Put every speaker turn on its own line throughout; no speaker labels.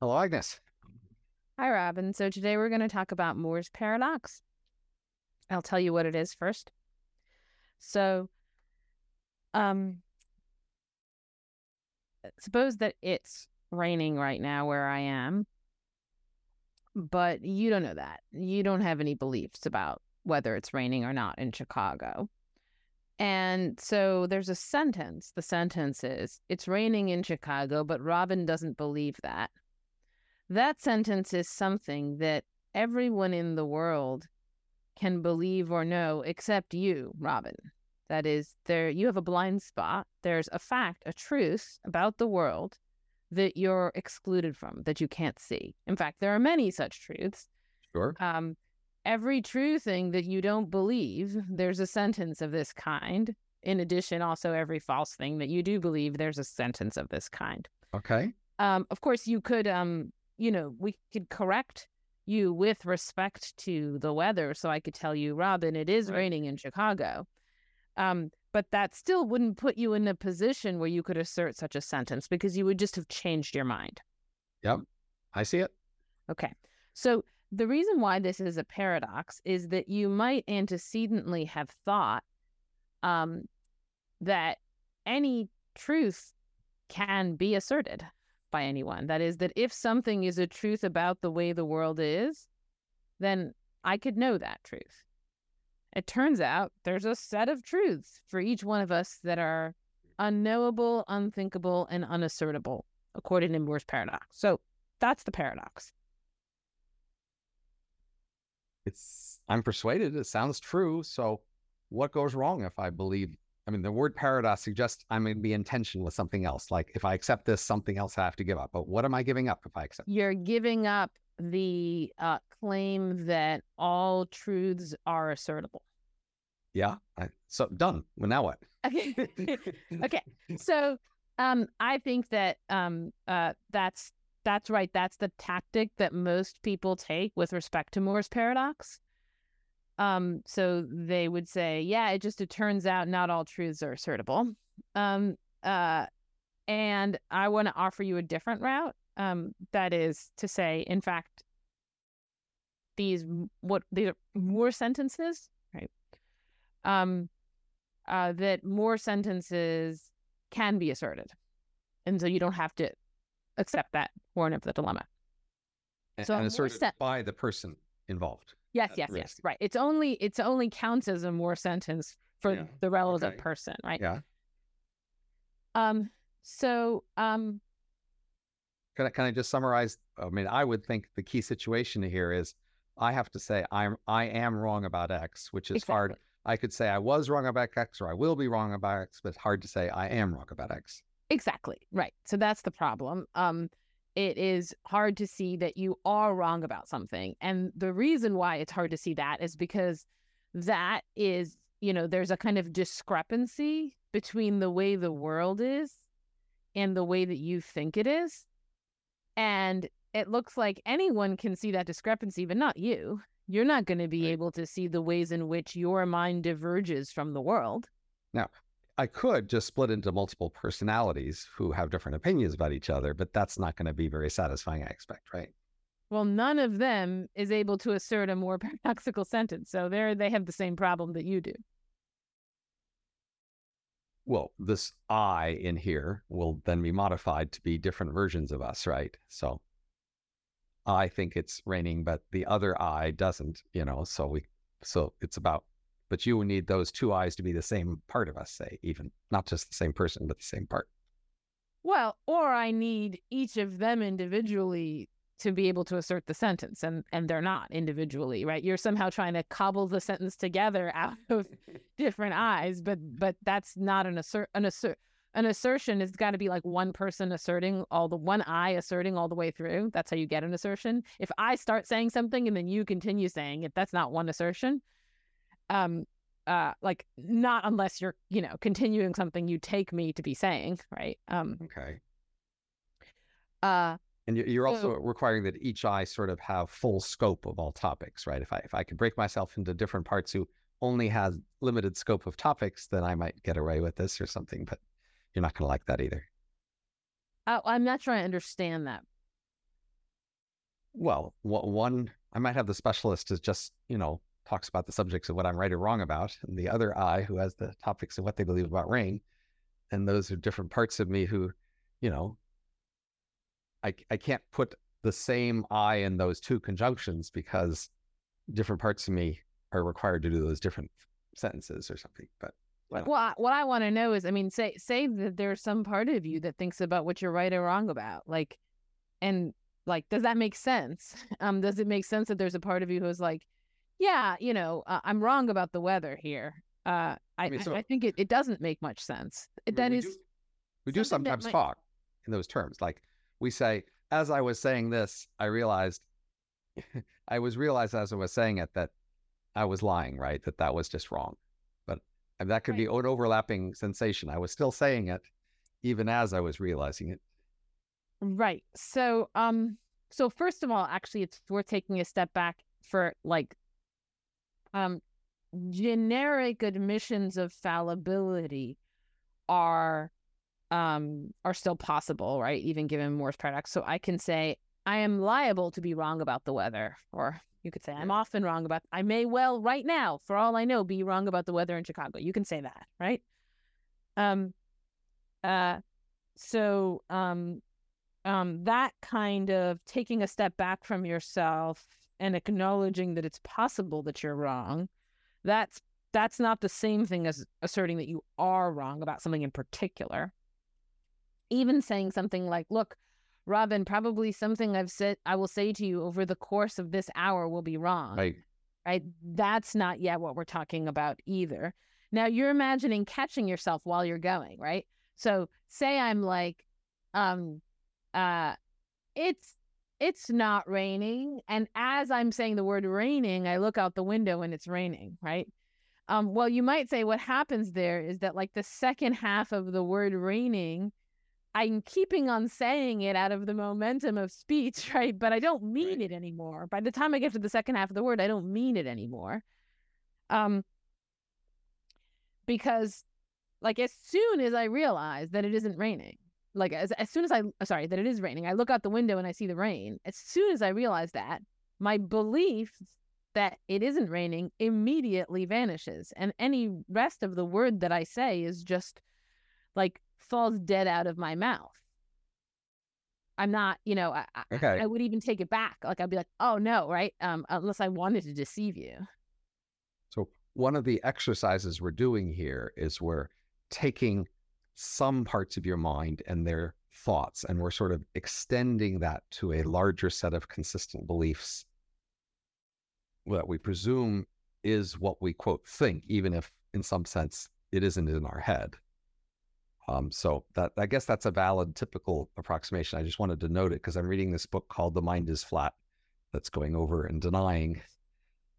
Hello, Agnes.
Hi, Robin. So today we're going to talk about Moore's paradox. I'll tell you what it is first. So, um, suppose that it's raining right now where I am, but you don't know that. You don't have any beliefs about whether it's raining or not in Chicago. And so there's a sentence. The sentence is, It's raining in Chicago, but Robin doesn't believe that. That sentence is something that everyone in the world can believe or know except you, Robin. That is, there you have a blind spot. There's a fact, a truth about the world that you're excluded from, that you can't see. In fact, there are many such truths.
Sure.
Um, every true thing that you don't believe, there's a sentence of this kind. In addition, also every false thing that you do believe, there's a sentence of this kind.
Okay.
Um, of course, you could, um, you know, we could correct you with respect to the weather. So I could tell you, Robin, it is
Right.
raining in Chicago. Um, but that still wouldn't put you in a position where you could assert such a sentence because you would just have changed your mind.
Yep. I see it.
Okay. So the reason why this is a paradox is that you might antecedently have thought um, that any truth can be asserted by anyone. That is, that if something is a truth about the way the world is, then I could know that truth. It turns out there's a set of truths for each one of us that are unknowable, unthinkable, and unassertable, according to Moore's paradox. So that's the paradox.
It's I'm persuaded. It sounds true. So what goes wrong if I believe I mean the word paradox suggests I'm gonna be in tension with something else. Like if I accept this, something else I have to give up. But what am I giving up if I accept?
You're giving up the uh, claim that all truths are assertable.
Yeah. I, so done. Well now what?
Okay. okay. So um, I think that um, uh, that's that's right. That's the tactic that most people take with respect to Moore's paradox. Um, so they would say, yeah, it just it turns out not all truths are assertable. Um, uh, and I want to offer you a different route. Um, that is to say, in fact, these what these are Moore sentences, right? Um, uh, that Moore sentences can be asserted, and so you don't have to accept that horn of the dilemma.
And,
So
and asserted
sen-
by the person involved.
Yes, yes, yes. Right. It's only it's only counts as a Moore sentence for
Yeah,
the relevant
okay.
person, right?
Yeah.
Um. So, um.
Can I, can I just summarize? I mean, I would think the key situation here is I have to say I'm I am wrong about X, which is hard. I could say I was wrong about X or I will be wrong about X, but it's hard to say I am wrong about X.
Exactly. Right. So that's the problem. Um, it is hard to see that you are wrong about something. And the reason why it's hard to see that is because that is, you know, there's a kind of discrepancy between the way the world is and the way that you think it is. And it looks like anyone can see that discrepancy, but not you. You're not going to be
Right.
able to see the ways in which your mind diverges from the world.
I could just split into multiple personalities who have different opinions about each other, but that's not going to be very satisfying, I expect, right?
Well, none of them is able to assert a Moore paradoxical sentence. So there they have the same problem that you do.
Well, this I in here will then be modified to be different versions of us, right? So I think it's raining, but the other I doesn't, you know, so we, so it's about, but you would need those two I's to be the same part of us, say, even not just the same person, but the same part.
Well, or I need each of them individually to be able to assert the sentence and and they're not individually, right? You're somehow trying to cobble the sentence together out of different I's, but but that's not an assert an assert an assertion has got to be like one person asserting all the one I asserting all the way through. That's how you get an assertion. If I start saying something and then you continue saying it, that's not one assertion. Um uh like not unless you're, you know, continuing something you take me to be saying, right? Um
Okay.
uh
And you- you're also
So-
requiring that each I sort of have full scope of all topics, right? If I if I could break myself into different parts who only has limited scope of topics, then I might get away with this or something. But you're not going to like that either.
I, I'm not sure I understand that.
Well, what one I might have the specialist is just you know talks about the subjects of what I'm right or wrong about, and the other I who has the topics of what they believe about rain, and those are different parts of me who, you know, I I can't put the same I in those two conjunctions because different parts of me are required to do those different sentences or something. But
well, I, what I want to know is, I mean, say say that there's some part of you that thinks about what you're right or wrong about, like, and like, does that make sense? Um, does it make sense that there's a part of you who's like, yeah, you know, uh, I'm wrong about the weather here. Uh, I I, mean, so, I think it, it doesn't make much sense. That
we
is,
do, we do sometimes might... talk in those terms. Like we say, as I was saying this, I realized, I was realized as I was saying it that I was lying, right? That that was just wrong. But and that could right. be an overlapping sensation. I was still saying it, even as I was realizing it.
Right. So, um, so first of all, actually, it's worth taking a step back for like, um, generic admissions of fallibility are um are still possible right even given moore's paradox. So i can say i am liable to be wrong about the weather or you could say i'm often wrong about i may well right now for all i know be wrong about the weather in chicago. You can say that right? Um uh so um um that kind of taking a step back from yourself and acknowledging that it's possible that you're wrong that's that's not the same thing as asserting that you are wrong about something in particular. Even saying something like, look, Robin, probably something I've said I will say to you over the course of this hour will be wrong.
Right.
Right. That's not yet what we're talking about either. Now you're imagining catching yourself while you're going, right? So say I'm like, um, uh, it's it's not raining. And as I'm saying the word raining, I look out the window and it's raining, right? Um, well, you might say what happens there is that, like, the second half of the word raining, I'm keeping on saying it out of the momentum of speech, right? But I don't mean it anymore. By the time I get to the second half of the word, I don't mean it anymore. Um, because, like, as soon as I realize that it isn't raining, like as, as soon as I sorry that it is raining, I look out the window and I see the rain. As soon as I realize that, my belief that it isn't raining immediately vanishes, and any rest of the word that I say is just like falls dead out of my mouth. I'm not, you know, I, okay. I, I would even take it back. Like I'd be like, oh no, right? Um, unless I wanted to deceive you.
So one of the exercises we're doing here is we're taking some parts of your mind and their thoughts. And we're sort of extending that to a larger set of consistent beliefs that we presume is what we quote think, even if in some sense it isn't in our head. Um, so that I guess that's a valid typical approximation. I just wanted to note it because I'm reading this book called The Mind is Flat that's going over and denying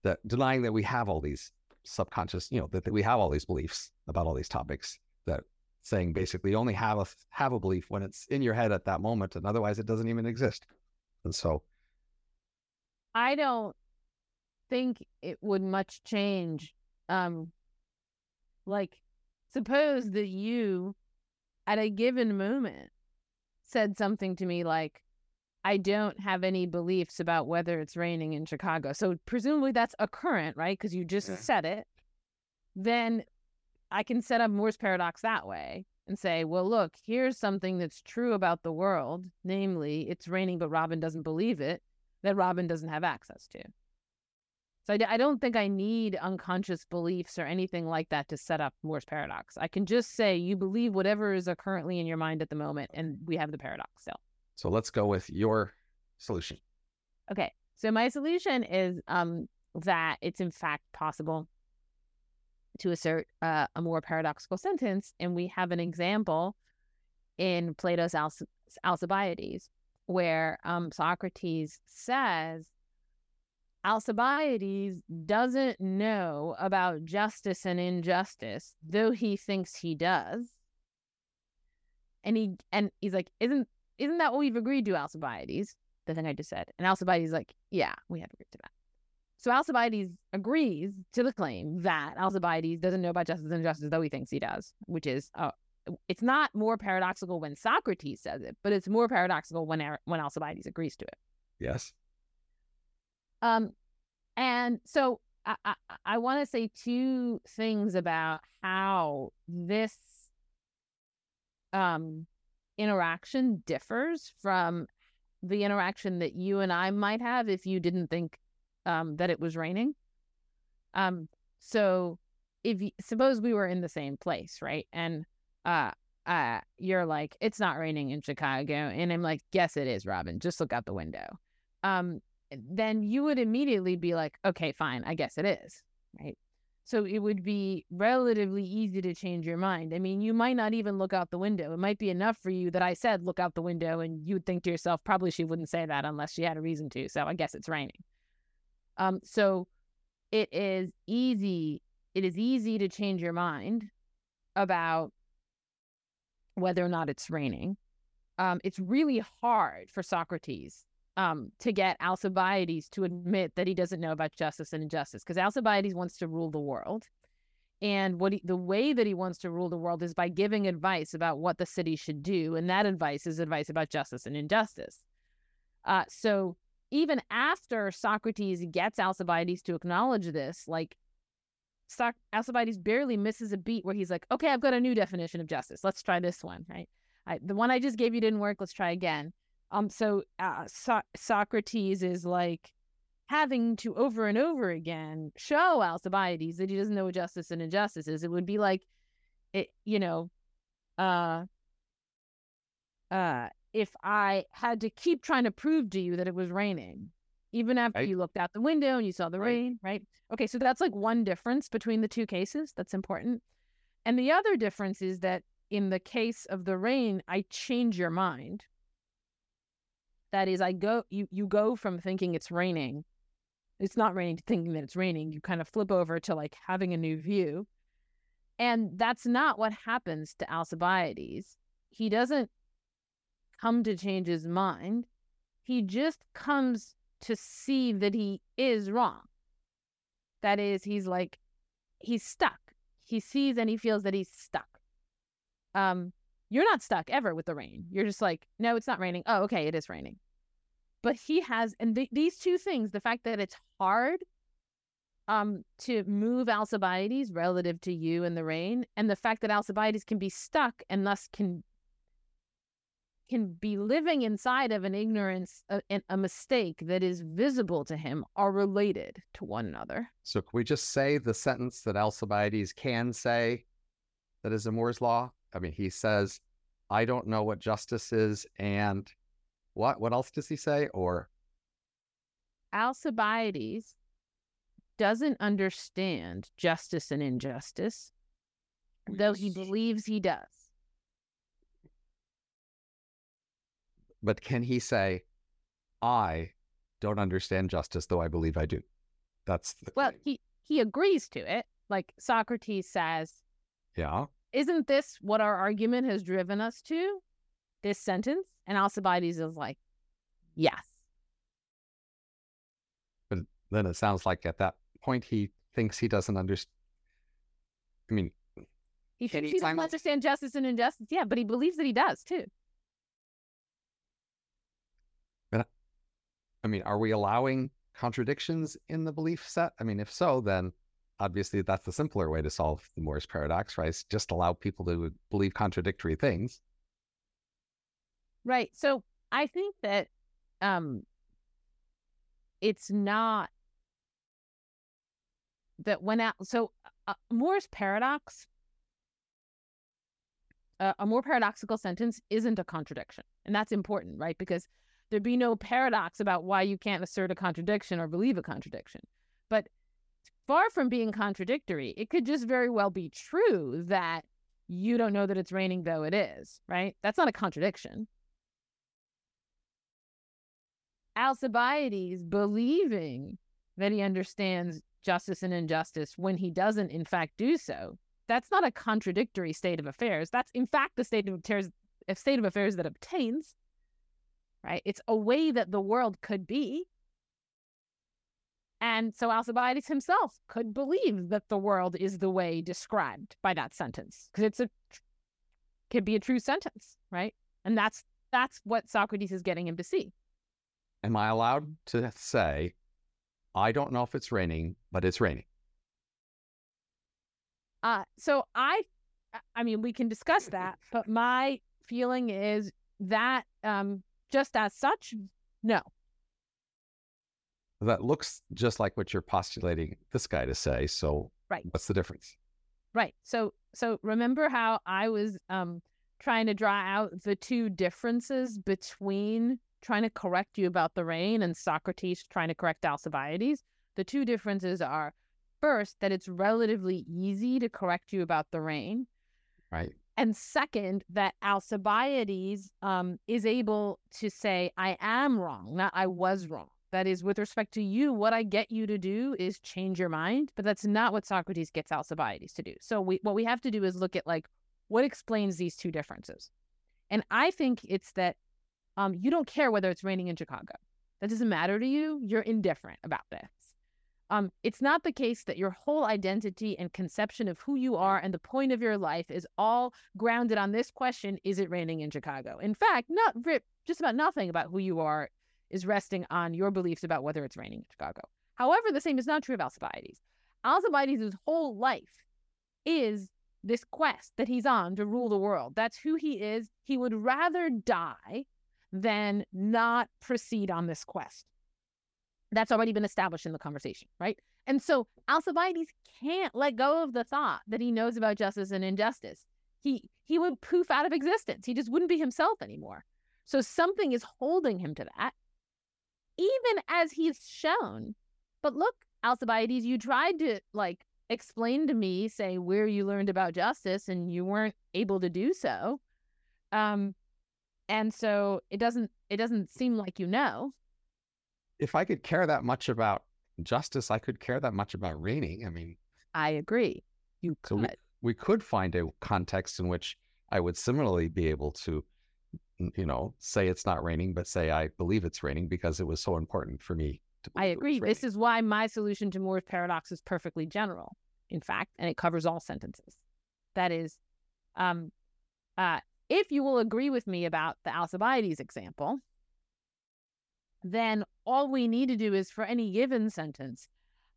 that denying that we have all these subconscious, you know, that, that we have all these beliefs about all these topics that saying basically only have a have a belief when it's in your head at that moment and otherwise it doesn't even exist and so
i don't think it would much change um like suppose that you at a given moment said something to me like I don't have any beliefs about whether it's raining in Chicago. So presumably that's a current, right? Because you just yeah. said it. Then I can set up Moore's paradox that way and say, well, look, here's something that's true about the world, namely, it's raining, but Robin doesn't believe it, that Robin doesn't have access to. So I d- I don't think I need unconscious beliefs or anything like that to set up Moore's paradox. I can just say you believe whatever is currently in your mind at the moment, and we have the paradox still.
So let's go with your solution.
Okay. So my solution is um, that it's in fact possible to assert uh, a Moore paradoxical sentence. And we have an example in Plato's Alcibiades, where um, Socrates says Alcibiades doesn't know about justice and injustice, though he thinks he does. And he and he's like, isn't isn't that what we've agreed to, Alcibiades? The thing I just said. And Alcibiades is like, yeah, we have agreed to that. So Alcibiades agrees to the claim that Alcibiades doesn't know about justice and injustice, though he thinks he does, which is uh, it's not Moore paradoxical when Socrates says it, but it's Moore paradoxical when when Alcibiades agrees to it.
Yes.
Um, and so I, I, I want to say two things about how this um interaction differs from the interaction that you and I might have if you didn't think um, that it was raining. Um, so if you, suppose we were in the same place, right? And uh, uh, you're like, it's not raining in Chicago, and I'm like, yes, it is, Robin. Just look out the window. Um, then you would immediately be like, okay, fine, I guess it is, right? So it would be relatively easy to change your mind. I mean, you might not even look out the window. It might be enough for you that I said, look out the window, and you'd think to yourself, probably she wouldn't say that unless she had a reason to. So I guess it's raining. Um, so it is easy. It is easy to change your mind about whether or not it's raining. Um, it's really hard for Socrates um, to get Alcibiades to admit that he doesn't know about justice and injustice because Alcibiades wants to rule the world. And what he, the way that he wants to rule the world is by giving advice about what the city should do. And that advice is advice about justice and injustice. Uh, so even after Socrates gets Alcibiades to acknowledge this, like Soc- Alcibiades barely misses a beat where he's like, okay, I've got a new definition of justice. Let's try this one, right? I, the one I just gave you didn't work. Let's try again. Um, so uh, so- Socrates is like having to over and over again show Alcibiades that he doesn't know what justice and injustice is. It would be like, it, you know, uh, uh, if I had to keep trying to prove to you that it was raining, even after
Right.
you looked out the window and you saw the
Right.
rain, right? Okay, so that's like one difference between the two cases. That's important. And the other difference is that in the case of the rain, I change your mind. That is, I go you you go from thinking it's raining, it's not raining to thinking that it's raining. You kind of flip over to like having a new view. And that's not what happens to Alcibiades. He doesn't come to change his mind. He just comes to see that he is wrong. That is, he's like, he's stuck. He sees and he feels that he's stuck. Um, you're not stuck ever with the rain. You're just like, no, it's not raining. Oh, okay, it is raining. But he has, and th- these two things, the fact that it's hard um, to move Alcibiades relative to you and the rain, and the fact that Alcibiades can be stuck and thus can can be living inside of an ignorance, uh, a, a mistake that is visible to him, are related to one another.
So can we just say the sentence that Alcibiades can say that is a Moore's law? I mean, he says, I don't know what justice is and what? What else does he say? Or
Alcibiades doesn't understand justice and injustice, though he believes he does.
But can he say, I don't understand justice, though I believe I do? That's the
Well,
thing.
he he agrees to it. Like Socrates says,
yeah.
isn't this what our argument has driven us to? This sentence? And Alcibiades is like, yes.
But then it sounds like at that point he thinks he doesn't understand. I mean,
He thinks
he
he doesn't understand justice and injustice. Yeah, but he believes that he does too.
I mean, are we allowing contradictions in the belief set? I mean, if so, then obviously that's the simpler way to solve the Moore's paradox, right? Just allow people to believe contradictory things.
Right. So I think that um it's not that when out so uh, Moore's paradox uh, a more paradoxical sentence isn't a contradiction. And that's important, right? Because there'd be no paradox about why you can't assert a contradiction or believe a contradiction. But far from being contradictory, it could just very well be true that you don't know that it's raining though it is, right? That's not a contradiction. Alcibiades believing that he understands justice and injustice when he doesn't, in fact, do so. That's not a contradictory state of affairs. That's, in fact, the state of affairs, a state of affairs that obtains. Right? It's a way that the world could be. And so Alcibiades himself could believe that the world is the way described by that sentence because it's a could be a true sentence, right? And that's that's what Socrates is getting him to see.
Am I allowed to say I don't know if it's raining, but it's raining.
Uh, so I, I mean, we can discuss that, but my feeling is that um, just as such, no.
That looks just like what you're postulating this guy to say. So,
right.
what's the difference?
Right. So, so remember how I was um, trying to draw out the two differences between trying to correct you about the rain and Socrates trying to correct Alcibiades? The two differences are first, that it's relatively easy to correct you about the rain.
Right.
And second, that Alcibiades um, is able to say, I am wrong, not I was wrong. That is, with respect to you, what I get you to do is change your mind, but that's not what Socrates gets Alcibiades to do. So we, what we have to do is look at like what explains these two differences. And I think it's that um, you don't care whether it's raining in Chicago. That doesn't matter to you. You're indifferent about this. Um, it's not the case that your whole identity and conception of who you are and the point of your life is all grounded on this question: Is it raining in Chicago? In fact, not just about nothing about who you are is resting on your beliefs about whether it's raining in Chicago. However, the same is not true of Alcibiades. Alcibiades' whole life is this quest that he's on to rule the world. That's who he is. He would rather die than not proceed on this quest. That's already been established in the conversation, right? And so Alcibiades can't let go of the thought that he knows about justice and injustice. He he would poof out of existence. He just wouldn't be himself anymore. So something is holding him to that, even as he's shown. But look, Alcibiades, you tried to like explain to me, say where you learned about justice, and you weren't able to do so. Um, and so it doesn't it doesn't seem like you know
if i could care that much about justice i could care that much about raining i mean
i agree you could
so we, we could find a context in which i would similarly be able to you know say it's not raining but say i believe it's raining because it was so important for me to.
i agree this is why my solution to moore's paradox is perfectly general in fact and it covers all sentences that is um uh if you will agree with me about the Alcibiades example, then all we need to do is for any given sentence,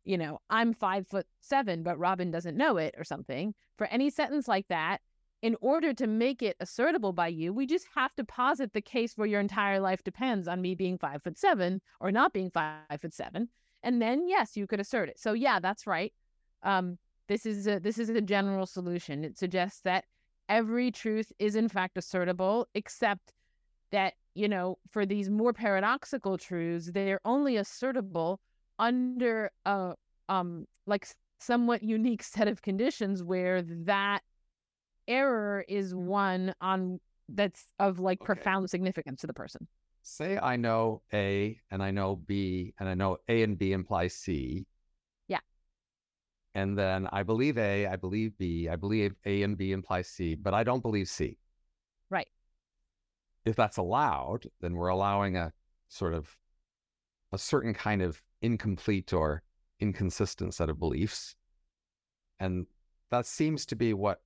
you know, I'm five foot seven, but Robin doesn't know it or something. For any sentence like that, in order to make it assertable by you, we just have to posit the case where your entire life depends on me being five foot seven or not being five foot seven. And then, yes, you could assert it. So, yeah, that's right. Um, this is a, this is a general solution. It suggests that every truth is in fact assertable, except that, you know, for these Moore paradoxical truths, they're only assertable under a um like somewhat unique set of conditions where that error is one on that's of like okay. profound significance to the person.
Say I know A and I know B and I know A and B imply C Yeah. and then I believe A, I believe B, I believe A and B imply C, but I don't believe C.
Right.
If that's allowed, then we're allowing a sort of a certain kind of incomplete or inconsistent set of beliefs. And that seems to be what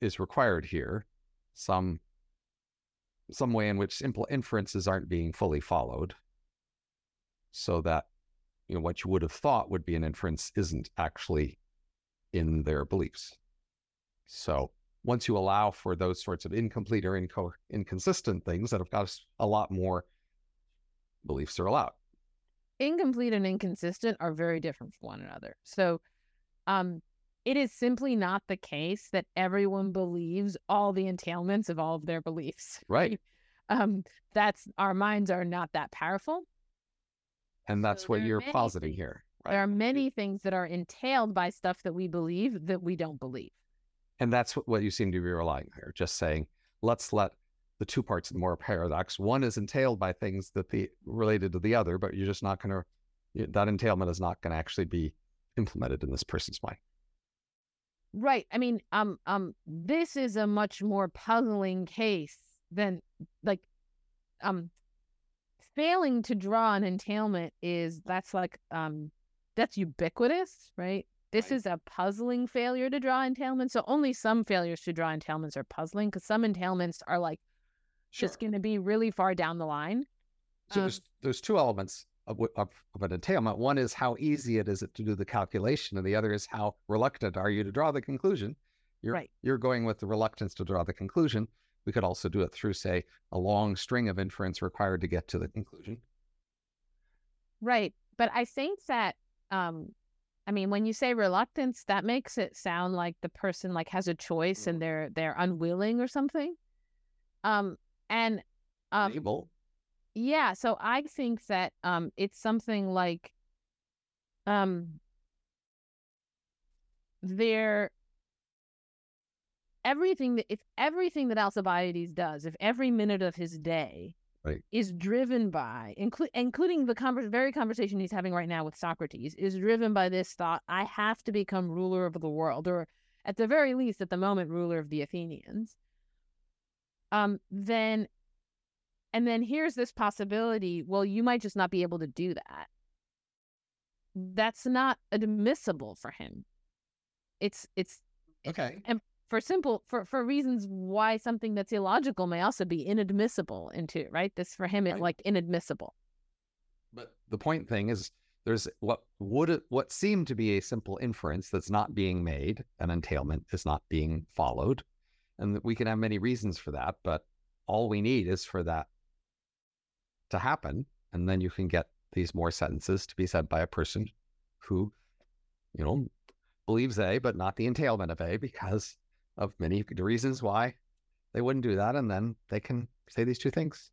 is required here. Some some way in which simple inferences aren't being fully followed so that you know, what you would have thought would be an inference isn't actually in their beliefs. So once you allow for those sorts of incomplete or inco- inconsistent things that have got a lot more beliefs are allowed.
Incomplete and inconsistent are very different from one another. So um, it is simply not the case that everyone believes all the entailments of all of their beliefs.
Right.
Um, that's our minds are not that powerful.
And that's so what you're positing things, here.
Right? There are many things that are entailed by stuff that we believe that we don't believe.
And that's what you seem to be relying on here, just saying, let's let the two parts of the moral paradox. One is entailed by things that the related to the other, but you're just not going to, that entailment is not going to actually be implemented in this person's mind.
Right. I mean, um, um, this is a much more puzzling case than like, um, failing to draw an entailment is that's like um that's ubiquitous, right? This right. is a puzzling failure to draw entailment. So only some failures to draw entailments are puzzling because some entailments are like sure. just going to be really far down the line.
So um, there's there's two elements of, of, of an entailment. One is how easy it is to do the calculation, and the other is how reluctant are you to draw the conclusion. You're,
Right.
You're going with the reluctance to draw the conclusion. We could also do it through, say, a long string of inference required to get to the conclusion.
Right. But I think that um I mean when you say reluctance, that makes it sound like the person like has a choice and they're they're unwilling or something. Um and um
Able.
yeah, so I think that um it's something like um there everything that if everything that Alcibiades does, if every minute of his day
Right.
is driven by, inclu- including the conver- very conversation he's having right now with Socrates, is driven by this thought: I have to become ruler of the world, or at the very least, at the moment, ruler of the Athenians. Um, then, and then here's this possibility: well, you might just not be able to do that. That's not admissible for him. It's it's
Okay.
For simple for for reasons why something that's illogical may also be inadmissible into right this for him it
Right.
like inadmissible
But the point thing is, there's what would what seemed to be a simple inference that's not being made. An entailment is not being followed, and we can have many reasons for that. But all we need is for that to happen, and then you can get these Moore sentences to be said by a person who, you know, believes A but not the entailment of A because of many reasons why they wouldn't do that, and then they can say these two things.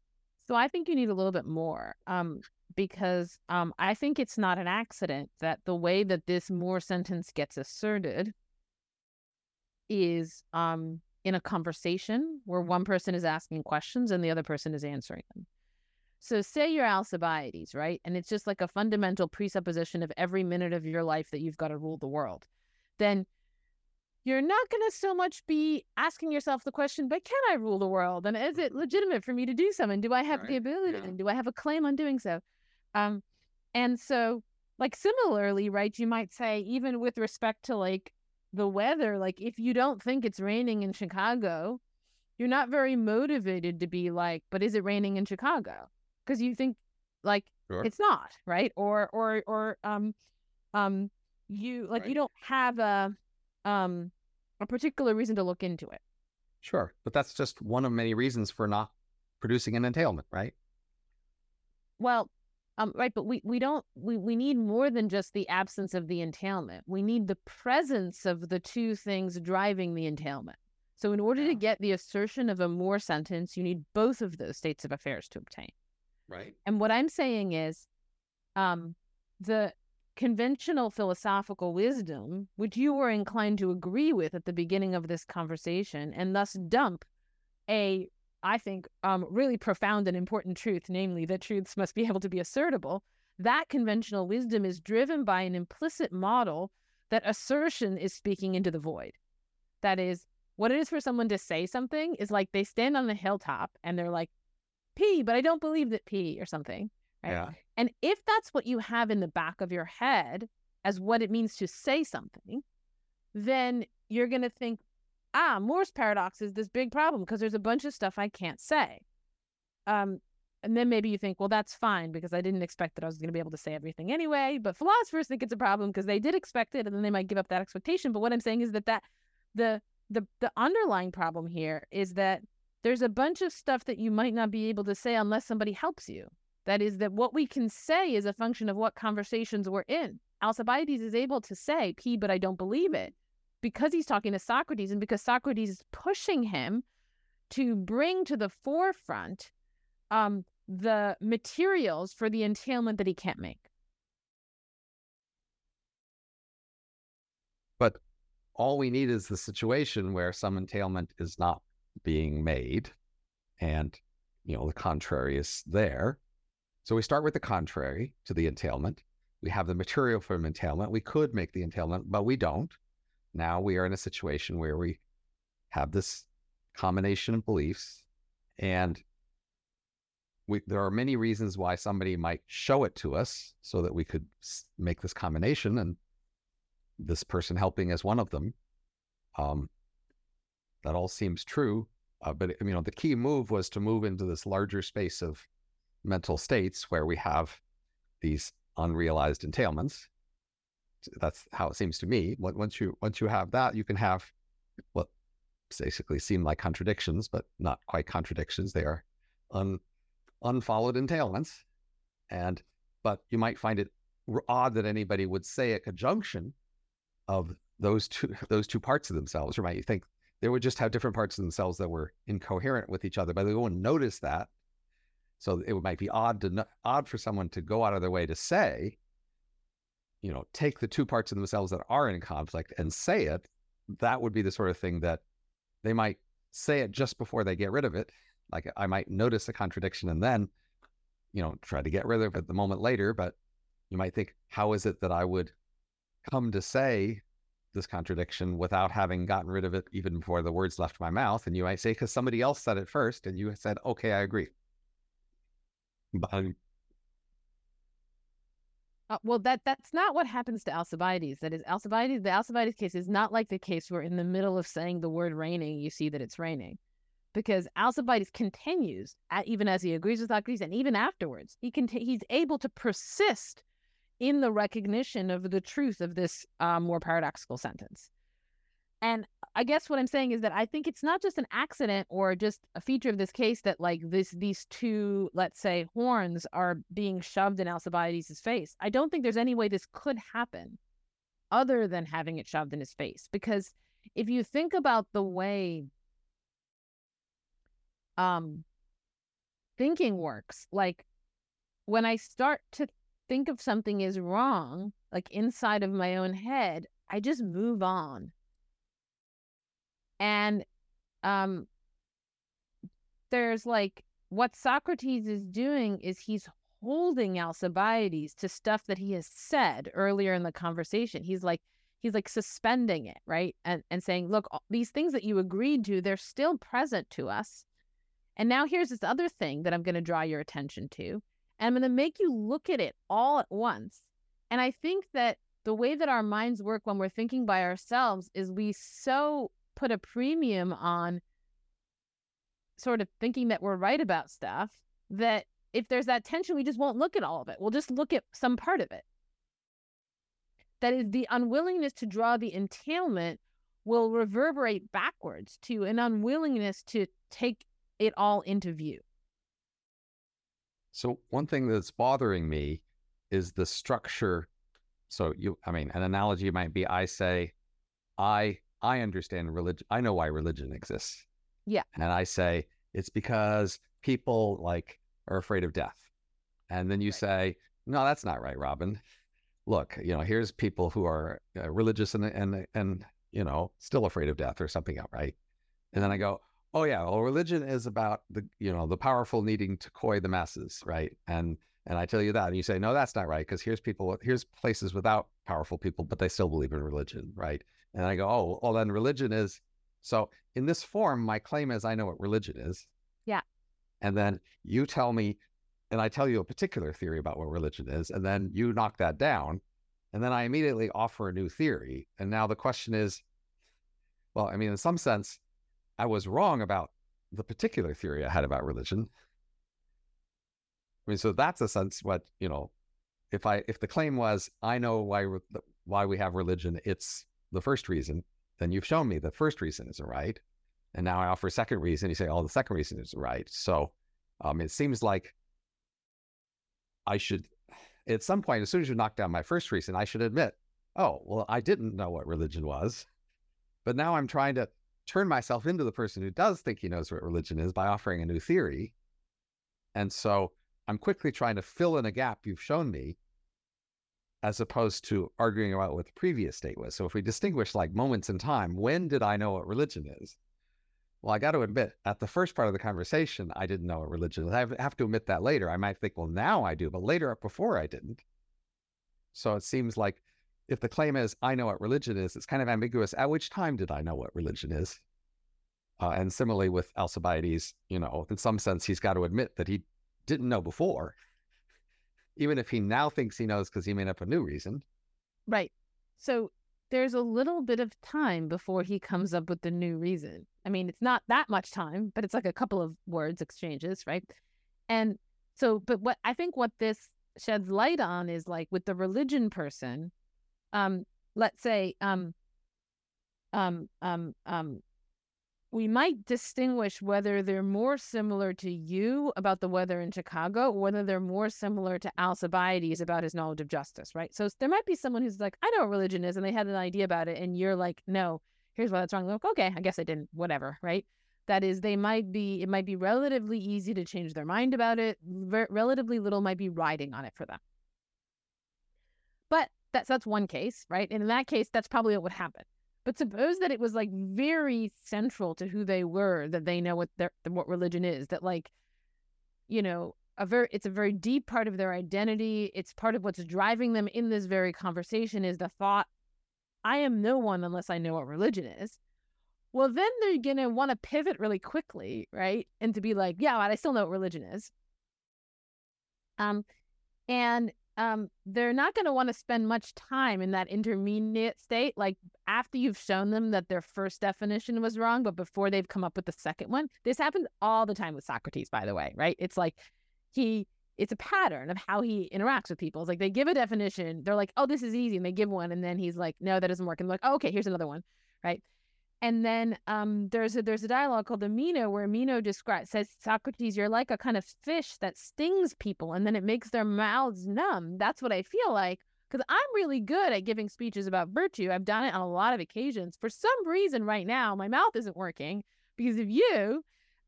so i think you need a little bit more um because um i think it's not an accident that the way that this Moore sentence gets asserted is um in a conversation where one person is asking questions and the other person is answering them so say you're alcibiades right and it's just like a fundamental presupposition of every minute of your life that you've got to rule the world then you're not going to so much be asking yourself the question, but can I rule the world? And is it legitimate for me to do so? And do I have the ability?
yeah.
And do I have a claim on doing so? Um, and so, like, similarly, right, you might say, even with respect to like the weather, like, if you don't think it's raining in Chicago, you're not very motivated to be like, but is it raining in Chicago? Because you think, like,
Sure.
it's not right or or or um um you like you don't have a um a particular reason to look into it
Sure, but that's just one of many reasons for not producing an entailment, right?
well um right but we we don't we we need more than just the absence of the entailment we need the presence of the two things driving the entailment so in order
Yeah.
to get the assertion of a Moore sentence you need both of those states of affairs to obtain
Right.
And what I'm saying is, um, the conventional philosophical wisdom, which you were inclined to agree with at the beginning of this conversation, and thus dump a, I think, um, really profound and important truth, namely that truths must be able to be assertable. That conventional wisdom is driven by an implicit model that assertion is speaking into the void. That is, what it is for someone to say something is like they stand on the hilltop and they're like, P, but I don't believe that P or something. Right.
Yeah.
And if that's what you have in the back of your head as what it means to say something, then you're going to think, ah, Moore's paradox is this big problem because there's a bunch of stuff I can't say. Um, and then maybe you think, well, that's fine because I didn't expect that I was going to be able to say everything anyway. But philosophers think it's a problem because they did expect it, and then they might give up that expectation. But what I'm saying is that that the the the underlying problem here is that there's a bunch of stuff that you might not be able to say unless somebody helps you. That is, that what we can say is a function of what conversations we're in. Alcibiades is able to say, P, but I don't believe it, because he's talking to Socrates and because Socrates is pushing him to bring to the forefront um, the materials for the entailment that he can't make.
But all we need is the situation where some entailment is not being made and you know the contrary is there. So we start with the contrary to the entailment. We have the material an entailment. We could make the entailment, but we don't. Now we are in a situation where we have this combination of beliefs and we, there are many reasons why somebody might show it to us so that we could make this combination and this person helping is one of them um, that all seems true uh, but you know the key move was to move into this larger space of mental states where we have these unrealized entailments. That's how it seems to me. Once you once you have that, you can have what basically seem like contradictions, but not quite contradictions. They are un, unfollowed entailments, and but you might find it odd that anybody would say a conjunction of those two those two parts of themselves, or might you think they would just have different parts of themselves that were incoherent with each other, but they wouldn't notice that. So it might be odd to odd for someone to go out of their way to say, you know, take the two parts of themselves that are in conflict and say it. That would be the sort of thing that they might say it just before they get rid of it. Like I might notice a contradiction and then, you know, try to get rid of it the moment later. But you might think, how is it that I would come to say this contradiction without having gotten rid of it even before the words left my mouth? And you might say, because somebody else said it first, and you said, okay, I agree.
Uh, well, that that's not what happens to Alcibiades. That is Alcibiades. The Alcibiades case is not like the case where, in the middle of saying the word raining, you see that it's raining, because Alcibiades continues at, even as he agrees with Socrates, and even afterwards, he can he's able to persist in the recognition of the truth of this uh, Moore paradoxical sentence. And I guess what I'm saying is that I think it's not just an accident or just a feature of this case that like this these two, let's say, horns are being shoved in Alcibiades' face. I don't think there's any way this could happen other than having it shoved in his face. Because if you think about the way um thinking works, like when I start to think of something is wrong, like inside of my own head, I just move on and um there's like what Socrates is doing is he's holding Alcibiades to stuff that he has said earlier in the conversation. He's like he's like suspending it, right? And and saying, look, these things that you agreed to, they're still present to us. And now here's this other thing that I'm going to draw your attention to. And I'm going to make you look at it all at once. And I think that the way that our minds work when we're thinking by ourselves is we so put a premium on sort of thinking that we're right about stuff that if there's that tension, we just won't look at all of it. We'll just look at some part of it. That is, the unwillingness to draw the entailment will reverberate backwards to an unwillingness to take it all into view.
So, one thing that's bothering me is the structure. So, you, I mean, an analogy might be I say, I I understand religion. I know why religion exists.
Yeah.
And I say it's because people like are afraid of death. And then you right. say, no, that's not right, Robin. Look, you know, here's people who are uh, religious and, and, and, you know, still afraid of death or something else, right? And then I go, oh yeah, well, religion is about the, you know, the powerful needing to coy the masses, right? And, and I tell you that, and you say, no, that's not right, because here's people, here's places without powerful people, but they still believe in religion, right? And I go, oh, well, then religion is. So in this form, my claim is I know what religion is.
Yeah.
And then you tell me, and I tell you a particular theory about what religion is, and then you knock that down. And then I immediately offer a new theory. And now the question is, well, I mean, in some sense, I was wrong about the particular theory I had about religion. I mean, so that's a sense what, you know, if I if the claim was I know why why we have religion, it's the first reason, then you've shown me the first reason isn't right. And now I offer a second reason. You say, oh, the second reason is right. So um, it seems like I should, at some point, as soon as you knock down my first reason, I should admit, oh, well, I didn't know what religion was. But now I'm trying to turn myself into the person who does think he knows what religion is by offering a new theory. And so I'm quickly trying to fill in a gap you've shown me as opposed to arguing about what the previous state was. So if we distinguish like moments in time, when did I know what religion is? Well, I got to admit, at the first part of the conversation, I didn't know what religion is. I have to admit that later. I might think, well, now I do, but later, up before I didn't. So it seems like if the claim is, I know what religion is, it's kind of ambiguous. At which time did I know what religion is? Uh, and similarly with Alcibiades, you know, in some sense, he's got to admit that he didn't know before even if he now thinks he knows because he made up a new reason.
Right. So there's a little bit of time before he comes up with the new reason. I mean, it's not that much time, but it's like a couple of words exchanges, right? And so, but what I think what this sheds light on is like with the religion person, um, let's say, um, um, um, um, we might distinguish whether they're more similar to you about the weather in Chicago, or whether they're more similar to Alcibiades about his knowledge of justice, right? So there might be someone who's like, I know what religion is, and they had an idea about it, and you're like, no, here's why that's wrong. Like, okay, I guess I didn't, whatever, right? That is, they might be, it might be relatively easy to change their mind about it. Relatively little might be riding on it for them. But that's that's one case, right? And in that case, that's probably what would happen. But suppose that it was like very central to who they were, that they know what their what religion is, that like, you know, a very it's a very deep part of their identity. It's part of what's driving them in this very conversation is the thought, I am no one unless I know what religion is. Well, then they're gonna want to pivot really quickly, right? And to be like, yeah, but I still know what religion is. Um, and um, they're not going to want to spend much time in that intermediate state. Like after you've shown them that their first definition was wrong, but before they've come up with the second one. This happens all the time with Socrates, by the way, right? It's like he, it's a pattern of how he interacts with people. It's like they give a definition, they're like, oh, this is easy. And they give one. And then he's like, no, that doesn't work. And like, oh, okay, here's another one, right? And then um, there's a there's a dialogue called the Meno where Meno describes says Socrates, you're like a kind of fish that stings people and then it makes their mouths numb. That's what I feel like because I'm really good at giving speeches about virtue. I've done it on a lot of occasions. For some reason, right now, my mouth isn't working because of you.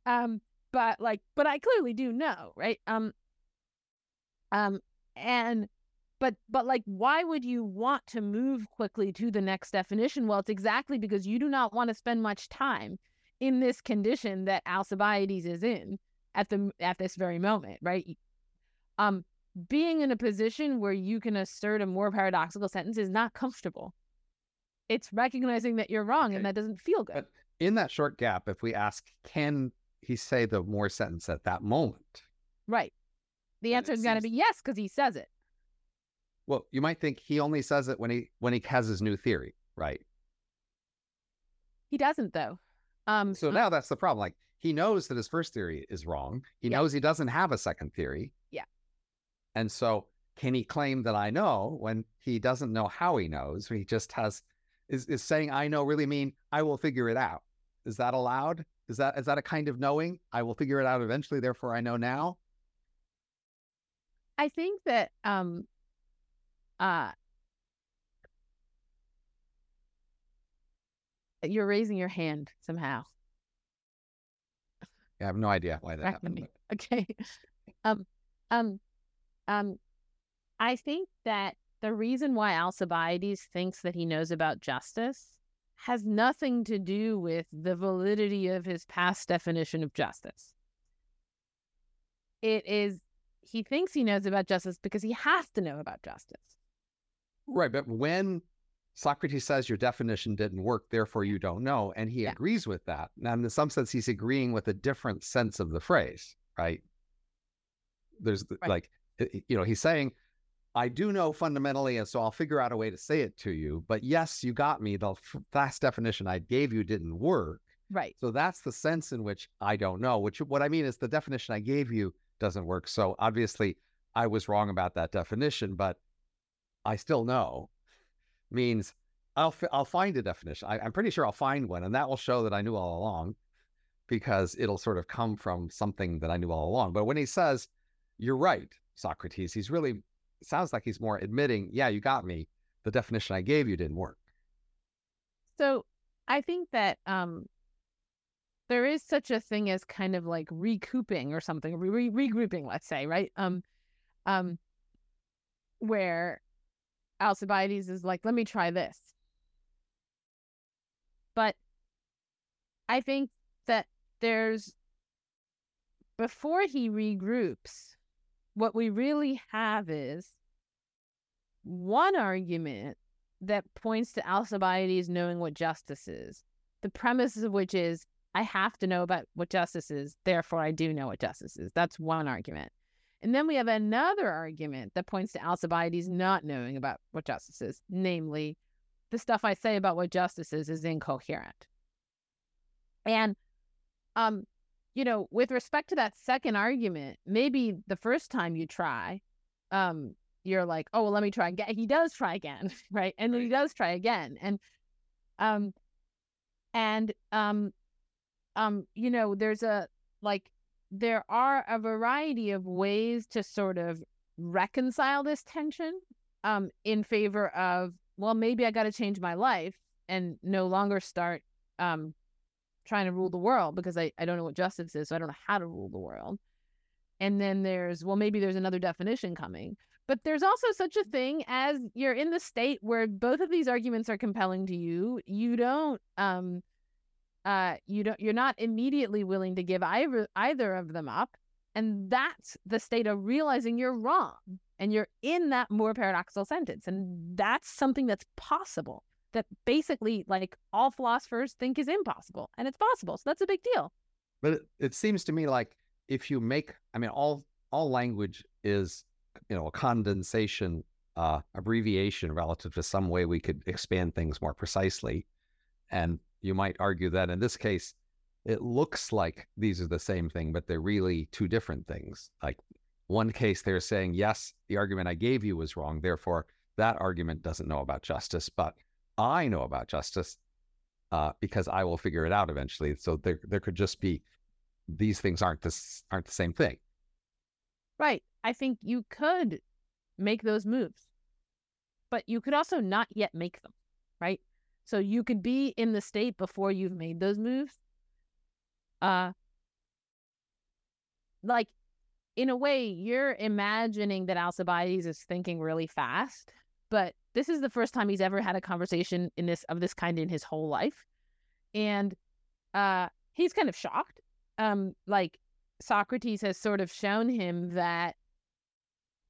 Um, but like, but I clearly do know, right? Um, um, and but but like why would you want to move quickly to the next definition? Well it's exactly because you do not want to spend much time in this condition that alcibiades is in at the at this very moment right? Um being in a position where you can assert a Moore paradoxical sentence is not comfortable. It's recognizing that you're wrong okay. and that doesn't feel good. But
in that short gap if we ask can he say the Moore sentence at that moment?
Right. The answer is going to be yes because he says it
well, you might think he only says it when he when he has his new theory, right?
He doesn't though. Um,
so uh now that's the problem. Like he knows that his first theory is wrong. He yeah. knows he doesn't have a second theory.
Yeah.
And so can he claim that I know when he doesn't know how he knows? He just has is, is saying I know really mean I will figure it out. Is that allowed? Is that is that a kind of knowing? I will figure it out eventually, therefore I know now?
I think that um uh you're raising your hand somehow.
Yeah, I have no idea why that happened.
Okay. Um um um I think that the reason why Alcibiades thinks that he knows about justice has nothing to do with the validity of his past definition of justice. It is, he thinks he knows about justice because he has to know about justice.
Right. But when Socrates says your definition didn't work, therefore you don't know, and he yeah. agrees with that. Now, in some sense, he's agreeing with a different sense of the phrase, right? There's right. like, you know, he's saying, I do know fundamentally, and so I'll figure out a way to say it to you. But yes, you got me. The last definition I gave you didn't work.
Right.
So that's the sense in which I don't know. Which what I mean is the definition I gave you doesn't work. So obviously, I was wrong about that definition, but I still know means I'll I'll find a definition. I, am pretty sure I'll find one, and that will show that I knew all along, because it'll sort of come from something that I knew all along. But when he says, "You're right, Socrates," he's really sounds like he's more admitting, "Yeah, you got me. The definition I gave you didn't work."
So I think that um, there is such a thing as kind of like recouping or something, re- regrouping, let's say, right? Um, um, where Alcibiades is like, let me try this. But I think that there's, before he regroups, what we really have is one argument that points to Alcibiades knowing what justice is. The premise of which is, I have to know about what justice is, therefore I do know what justice is. That's one argument. And then we have another argument that points to Alcibiades not knowing about what justice is, namely, the stuff I say about what justice is is incoherent. And, um, you know, with respect to that second argument, maybe the first time you try, um, you're like, oh, well, let me try again. He does try again, right? And then he does try again, and um, and um, um, you know, there's a like there are a variety of ways to sort of reconcile this tension um in favor of well maybe i got to change my life and no longer start um trying to rule the world because I, I don't know what justice is so i don't know how to rule the world. And then there's well maybe there's another definition coming. But there's also such a thing as you're in the state where both of these arguments are compelling to you you don't um uh you don't you're not immediately willing to give either either of them up and that's the state of realizing you're wrong and you're in that Moore paradoxical sentence and that's something that's possible that basically like all philosophers think is impossible and it's possible so that's a big deal.
But it, it seems to me like if you make i mean all all language is you know a condensation uh abbreviation relative to some way we could expand things more precisely and you might argue that in this case it looks like these are the same thing but they're really two different things. Like one case they're saying yes the argument i gave you was wrong therefore that argument doesn't know about justice but i know about justice uh, because i will figure it out eventually. So there there could just be these things aren't this aren't the same thing.
Right. I think you could make those moves but you could also not yet make them right so you could be in the state before you've made those moves. Uh like in a way, you're imagining that Alcibiades is thinking really fast, but this is the first time he's ever had a conversation in this of this kind in his whole life. And uh he's kind of shocked. Um like Socrates has sort of shown him that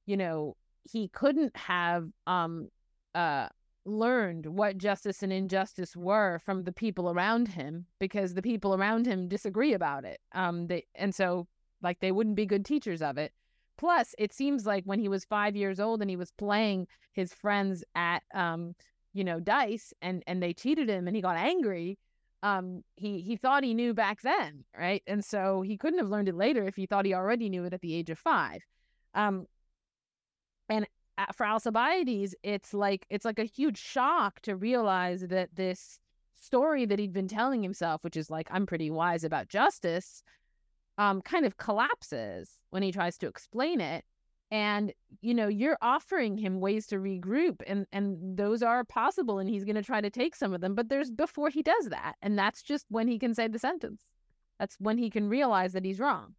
you know, he couldn't have um uh learned what justice and injustice were from the people around him because the people around him disagree about it. Um, they and so like they wouldn't be good teachers of it. Plus, it seems like when he was five years old and he was playing his friends at um, you know, dice and and they cheated him and he got angry. Um, he he thought he knew back then, right? And so he couldn't have learned it later if he thought he already knew it at the age of five. Um, and for Alcibiades, it's like it's like a huge shock to realize that this story that he'd been telling himself, which is like I'm pretty wise about justice, um, kind of collapses when he tries to explain it. And you know, you're offering him ways to regroup, and and those are possible, and he's going to try to take some of them. But there's before he does that, and that's just when he can say the sentence. That's when he can realize that he's wrong.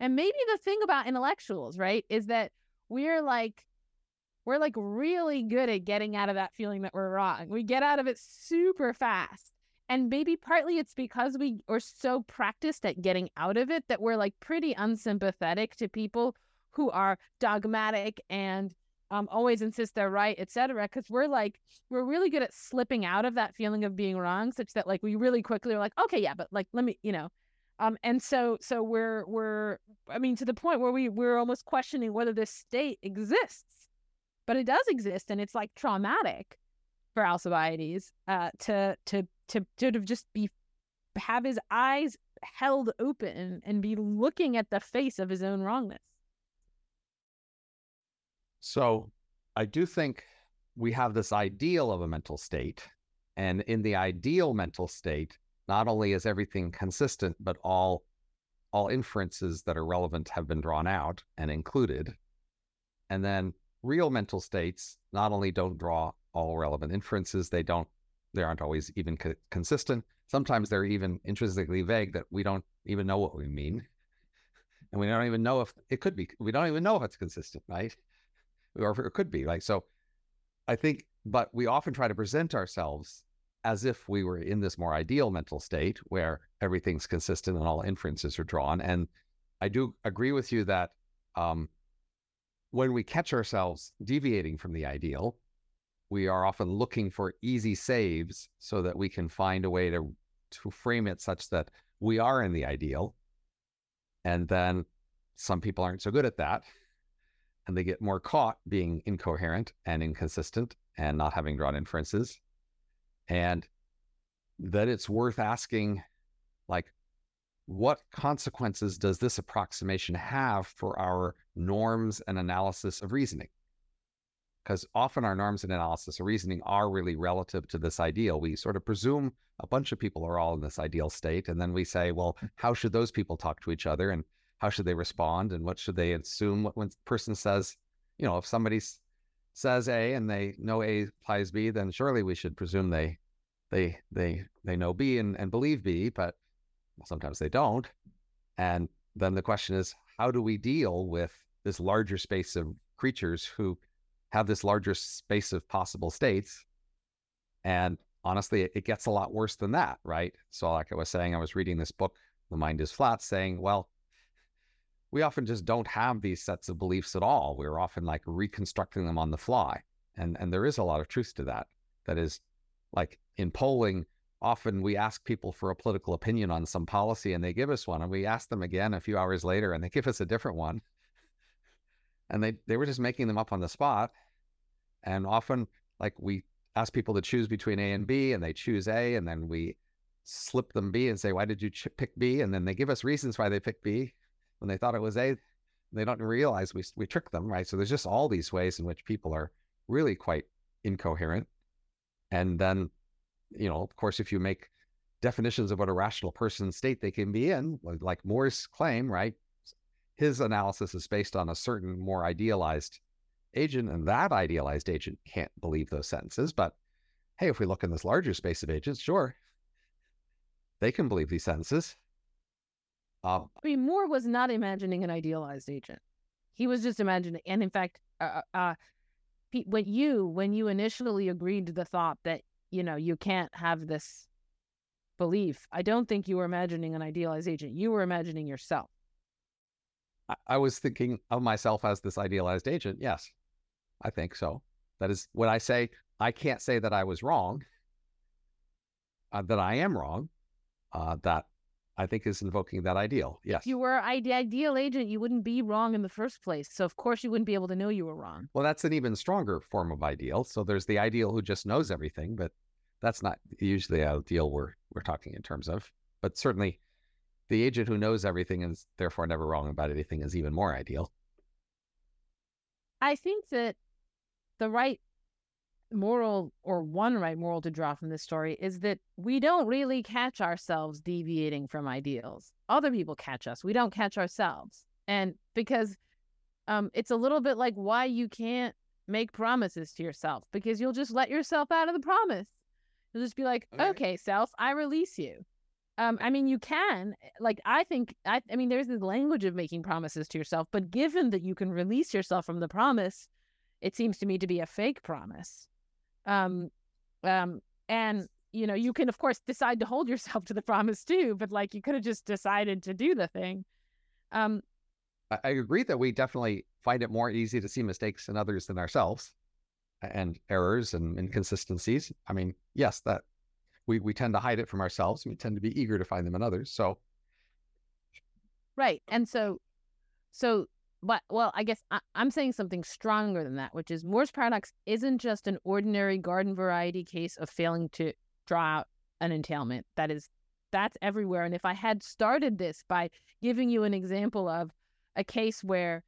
And maybe the thing about intellectuals, right, is that we're like we're like really good at getting out of that feeling that we're wrong. We get out of it super fast. And maybe partly it's because we are so practiced at getting out of it that we're like pretty unsympathetic to people who are dogmatic and um, always insist they're right, etc. Because we're like, we're really good at slipping out of that feeling of being wrong, such that like we really quickly are like, okay, yeah, but like, let me, you know, um, and so so we're we're I mean to the point where we we're almost questioning whether this state exists, but it does exist, and it's like traumatic for Alcibiades uh, to to to to just be have his eyes held open and be looking at the face of his own wrongness.
So I do think we have this ideal of a mental state. And in the ideal mental state, not only is everything consistent, but all all inferences that are relevant have been drawn out and included. And then real mental states not only don't draw all relevant inferences, they don't they aren't always even co- consistent. Sometimes they're even intrinsically vague that we don't even know what we mean. And we don't even know if it could be, we don't even know if it's consistent, right? Or if it could be. Like, so I think, but we often try to present ourselves as if we were in this more ideal mental state where everything's consistent and all inferences are drawn. And I do agree with you that um, when we catch ourselves deviating from the ideal, we are often looking for easy saves so that we can find a way to to frame it such that we are in the ideal. And then some people aren't so good at that. And they get more caught being incoherent and inconsistent and not having drawn inferences and that it's worth asking like what consequences does this approximation have for our norms and analysis of reasoning? Because often our norms and analysis of reasoning are really relative to this ideal. We sort of presume a bunch of people are all in this ideal state. And then we say, well, hmm. how should those people talk to each other? And how should they respond? And what should they assume when a person says, you know, if somebody says A and they know A implies B, then surely we should presume they they they they know B and, and believe B, but sometimes they don't. And then the question is, how do we deal with this larger space of creatures who have this larger space of possible states? And honestly, it, it gets a lot worse than that, right? So, like I was saying, I was reading this book, The Mind is Flat, saying, well, we often just don't have these sets of beliefs at all. We're often like reconstructing them on the fly. And and there is a lot of truth to that. That is like in polling, often we ask people for a political opinion on some policy and they give us one and we ask them again a few hours later and they give us a different one and they they were just making them up on the spot and often like we ask people to choose between a and b and they choose a and then we slip them b and say why did you ch- pick b and then they give us reasons why they picked b when they thought it was a they don't realize we we tricked them right so there's just all these ways in which people are really quite incoherent and then you know, of course, if you make definitions of what a rational person state they can be in, like Moore's claim, right? His analysis is based on a certain more idealized agent, and that idealized agent can't believe those sentences. But hey, if we look in this larger space of agents, sure, they can believe these sentences.
Uh, I mean, Moore was not imagining an idealized agent. He was just imagining, and in fact, uh, uh, uh when you when you initially agreed to the thought that you know, you can't have this belief. I don't think you were imagining an idealized agent. You were imagining yourself.
I, I was thinking of myself as this idealized agent. Yes, I think so. That is when I say I can't say that I was wrong, uh, that I am wrong. Uh, that I think is invoking that ideal. Yes.
If you were ide- ideal agent, you wouldn't be wrong in the first place. So of course you wouldn't be able to know you were wrong.
Well, that's an even stronger form of ideal. So there's the ideal who just knows everything, but that's not usually the ideal we're we're talking in terms of. But certainly the agent who knows everything and is therefore never wrong about anything is even more ideal.
I think that the right moral or one right moral to draw from this story is that we don't really catch ourselves deviating from ideals. Other people catch us. We don't catch ourselves. And because um, it's a little bit like why you can't make promises to yourself because you'll just let yourself out of the promise. You'll just be like, okay, okay self, I release you. Um, I mean, you can. Like, I think, I, I mean, there's this language of making promises to yourself, but given that you can release yourself from the promise, it seems to me to be a fake promise. Um, um, and you know, you can of course decide to hold yourself to the promise too, but like you could have just decided to do the thing. Um,
I agree that we definitely find it more easy to see mistakes in others than ourselves and errors and inconsistencies. I mean, yes, that we, we tend to hide it from ourselves. We tend to be eager to find them in others. So,
right. And so, so but well, I guess I, am saying something stronger than that, which is Moore's paradox isn't just an ordinary garden variety case of failing to draw out an entailment. That is, that's everywhere. And if I had started this by giving you an example of a case where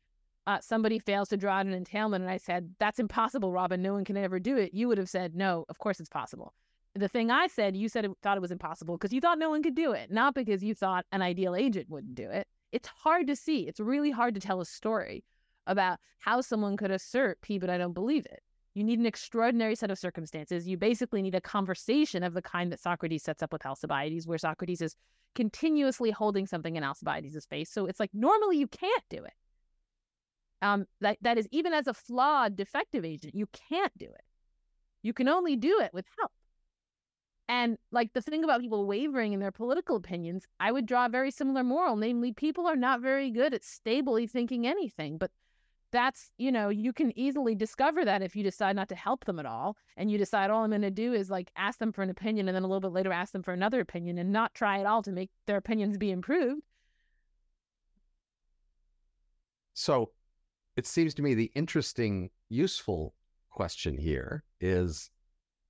uh, somebody fails to draw out an entailment, and I said that's impossible, Robin, no one can ever do it, you would have said no, of course it's possible. The thing I said, you said it, thought it was impossible because you thought no one could do it, not because you thought an ideal agent wouldn't do it it's hard to see. It's really hard to tell a story about how someone could assert P, but I don't believe it. You need an extraordinary set of circumstances. You basically need a conversation of the kind that Socrates sets up with Alcibiades, where Socrates is continuously holding something in Alcibiades' face. So it's like normally you can't do it. Um, that that is even as a flawed defective agent, you can't do it. You can only do it with help. And like the thing about people wavering in their political opinions, I would draw a very similar moral, namely, people are not very good at stably thinking anything. But that's, you know, you can easily discover that if you decide not to help them at all. And you decide all I'm going to do is like ask them for an opinion and then a little bit later ask them for another opinion and not try at all to make their opinions be improved.
So it seems to me the interesting, useful question here is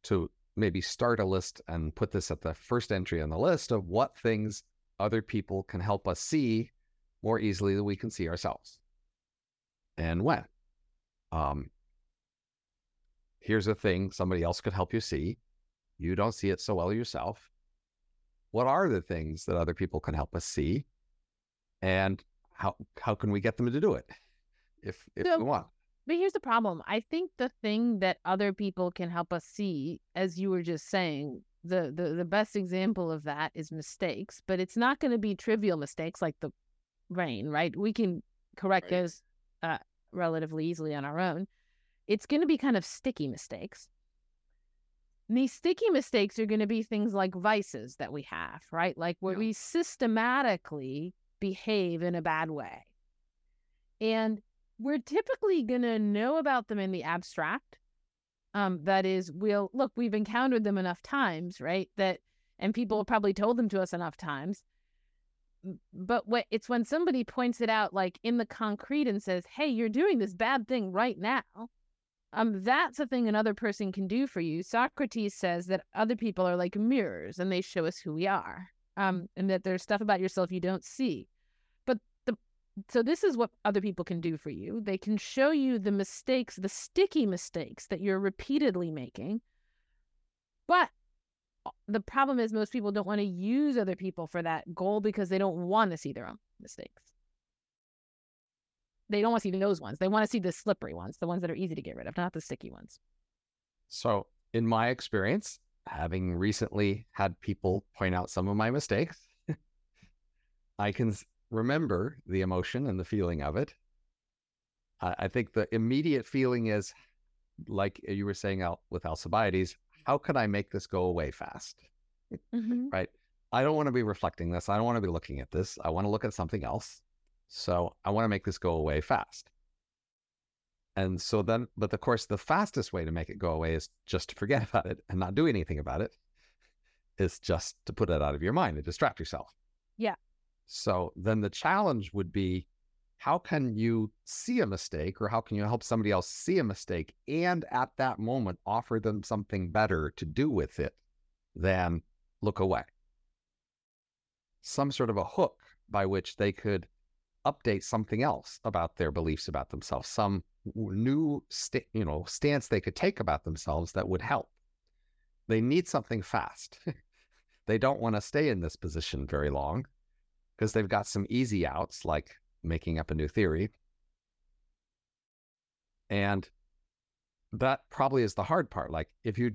to maybe start a list and put this at the first entry on the list of what things other people can help us see more easily than we can see ourselves. And when? Um, here's a thing somebody else could help you see. You don't see it so well yourself. What are the things that other people can help us see? And how how can we get them to do it if if we want?
But here's the problem. I think the thing that other people can help us see, as you were just saying, the the, the best example of that is mistakes, but it's not going to be trivial mistakes like the rain, right? We can correct
Right.
those uh, relatively easily on our own. It's going to be kind of sticky mistakes. And these sticky mistakes are going to be things like vices that we have, right? Like where
Yeah.
we systematically behave in a bad way. And we're typically going to know about them in the abstract. Um, that is, we'll look, we've encountered them enough times, right? That, and people have probably told them to us enough times. But what it's when somebody points it out, like in the concrete, and says, "Hey, you're doing this bad thing right now." Um, that's a thing another person can do for you. Socrates says that other people are like mirrors, and they show us who we are. Um, and that there's stuff about yourself you don't see. So this is what other people can do for you. They can show you the mistakes, the sticky mistakes that you're repeatedly making. But uh, the problem is most people don't want to use other people for that goal because they don't want to see their own mistakes. They don't want to see those ones. They want to see the slippery ones, the ones that are easy to get rid of, not the sticky ones.
So, in my experience, having recently had people point out some of my mistakes, I can remember the emotion and the feeling of it. I, I think the immediate feeling is, like you were saying out with Alcibiades, how can I make this go away fast?
Mm-hmm.
Right? I don't want to be reflecting this. I don't want to be looking at this. I want to look at something else. So I want to make this go away fast. And so then, but of course, the fastest way to make it go away is just to forget about it and not do anything about it. Is just to put it out of your mind and distract yourself.
Yeah.
So then the challenge would be how can you see a mistake or how can you help somebody else see a mistake and at that moment offer them something better to do with it than look away? Some sort of a hook by which they could update something else about their beliefs about themselves, some new sta- you know stance they could take about themselves that would help. They need something fast. they don't want to stay in this position very long because they've got some easy outs like making up a new theory. And that probably is the hard part. Like if you,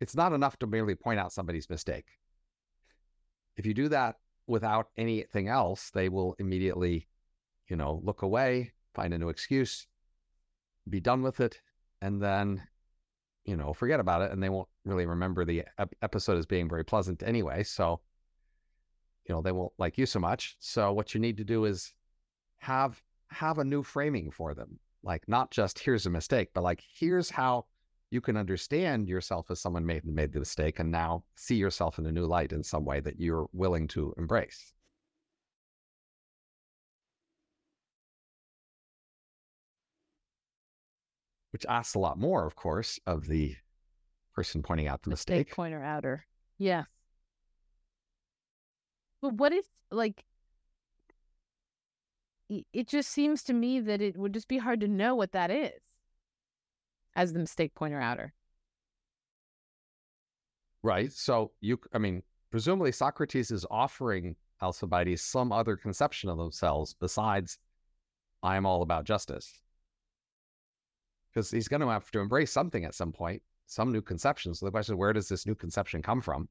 it's not enough to merely point out somebody's mistake. If you do that without anything else, they will immediately, you know, look away, find a new excuse, be done with it, and then, you know, forget about it. And they won't really remember the ep- episode as being very pleasant anyway. So, you know, they won't like you so much. So what you need to do is have have a new framing for them. Like not just here's a mistake, but like here's how you can understand yourself as someone made made the mistake and now see yourself in a new light in some way that you're willing to embrace. Which asks a lot more, of course, of the person pointing out the
Mistake
mistake.
pointer outer. Yes. But what if like it just seems to me that it would just be hard to know what that is as the mistake pointer outer.
Right. So you, I mean, presumably Socrates is offering Alcibiades some other conception of themselves besides, I am all about justice. Because he's going to have to embrace something at some point, some new conception. So the question is, where does this new conception come from?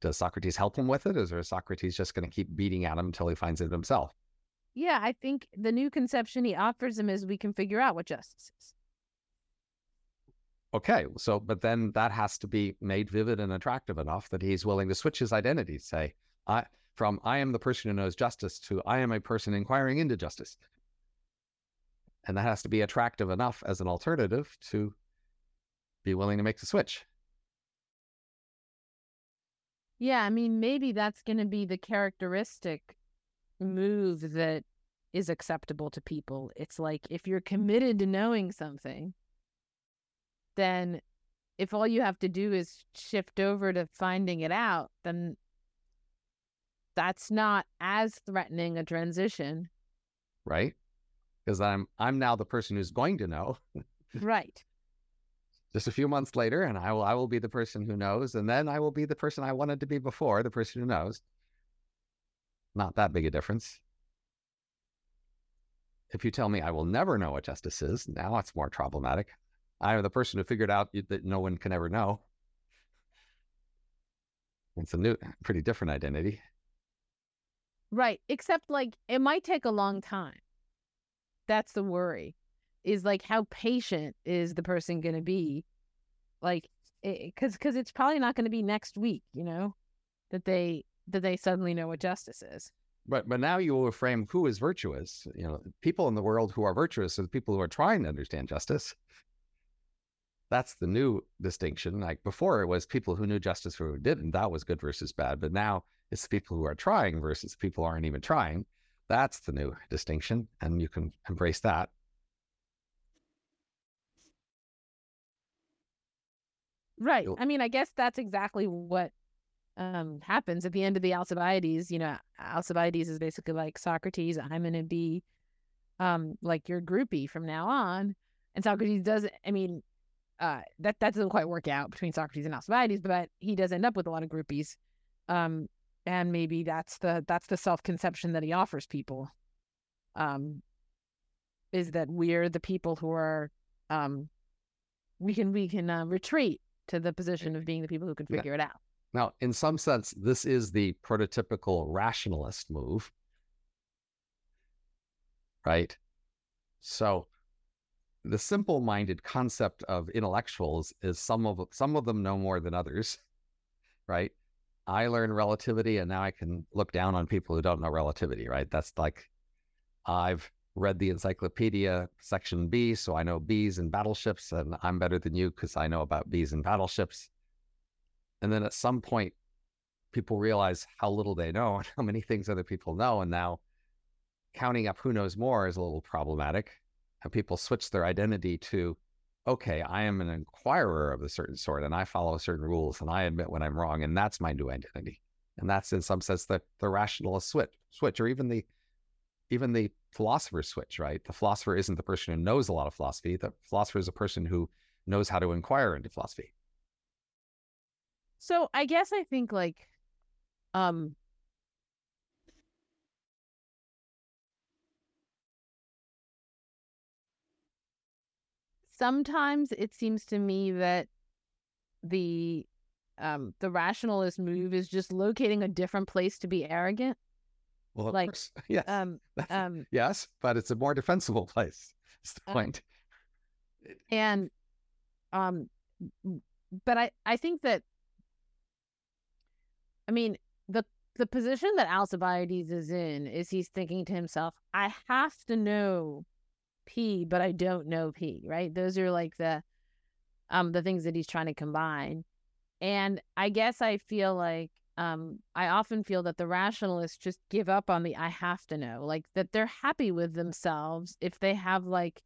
Does Socrates help him with it? Or is Socrates just going to keep beating at him until he finds it himself?
Yeah, I think the new conception he offers him is we can figure out what justice is.
Okay. So, but then that has to be made vivid and attractive enough that he's willing to switch his identity, say, I, from I am the person who knows justice to I am a person inquiring into justice. And that has to be attractive enough as an alternative to be willing to make the switch.
Yeah, I mean, maybe that's going to be the characteristic move that is acceptable to people. It's like if you're committed to knowing something, then if all you have to do is shift over to finding it out, then that's not as threatening a transition.
right? Because I'm I'm now the person who's going to know
Right.
Just a few months later, and I will I will be the person who knows, and then I will be the person I wanted to be before, the person who knows. Not that big a difference. If you tell me I will never know what justice is, now it's more problematic. I am the person who figured out that no one can ever know. It's a new, pretty different identity.
Right. Except like it might take a long time. That's the worry. Is like how patient is the person going to be? Like cuz cuz it's probably not going to be next week, you know, that they that they suddenly know what justice is.
But but now you will frame who is virtuous. You know, people in the world who are virtuous are the people who are trying to understand justice. That's the new distinction. Like before, it was people who knew justice who didn't. That was good versus bad. But now it's the people who are trying versus people aren't even trying. That's the new distinction, and you can embrace that.
Right. I mean, I guess that's exactly what um happens at the end of the Alcibiades. You know, Alcibiades is basically like Socrates. I'm going to be um like your groupie from now on. And Socrates does. I mean, uh, that that doesn't quite work out between Socrates and Alcibiades, but he does end up with a lot of groupies. Um, and maybe that's the that's the self conception that he offers people. Um, is that we're the people who are um, we can we can uh, retreat to the position of mm-hmm. being the people who can figure
yeah.
it out.
Now, in some sense, this is the prototypical rationalist move, right? So the simple-minded concept of intellectuals is some of some of them know more than others, right? I learn relativity, and now I can look down on people who don't know relativity, right? That's like I've read the encyclopedia section B, so I know bees and battleships, and I'm better than you because I know about bees and battleships. And then at some point, people realize how little they know and how many things other people know, and now counting up who knows more is a little problematic and people switch their identity to, okay, I am an inquirer of a certain sort and I follow certain rules and I admit when I'm wrong. And that's my new identity. And that's in some sense the, the rationalist switch, switch, or even the even the philosopher switch, right? The philosopher isn't the person who knows a lot of philosophy. The philosopher is a person who knows how to inquire into philosophy.
So I guess I think like um sometimes it seems to me that the um the rationalist move is just locating a different place to be arrogant.
Well, of
like
course, yes,
um um
yes, but it's a more defensible place. That's the point.
and um but I I think that I mean the the position that Alcibiades is in is he's thinking to himself, I have to know P, but I don't know P, right? Those are like the um the things that he's trying to combine. And I guess I feel like um I often feel that the rationalists just give up on the I have to know, like that they're happy with themselves if they have like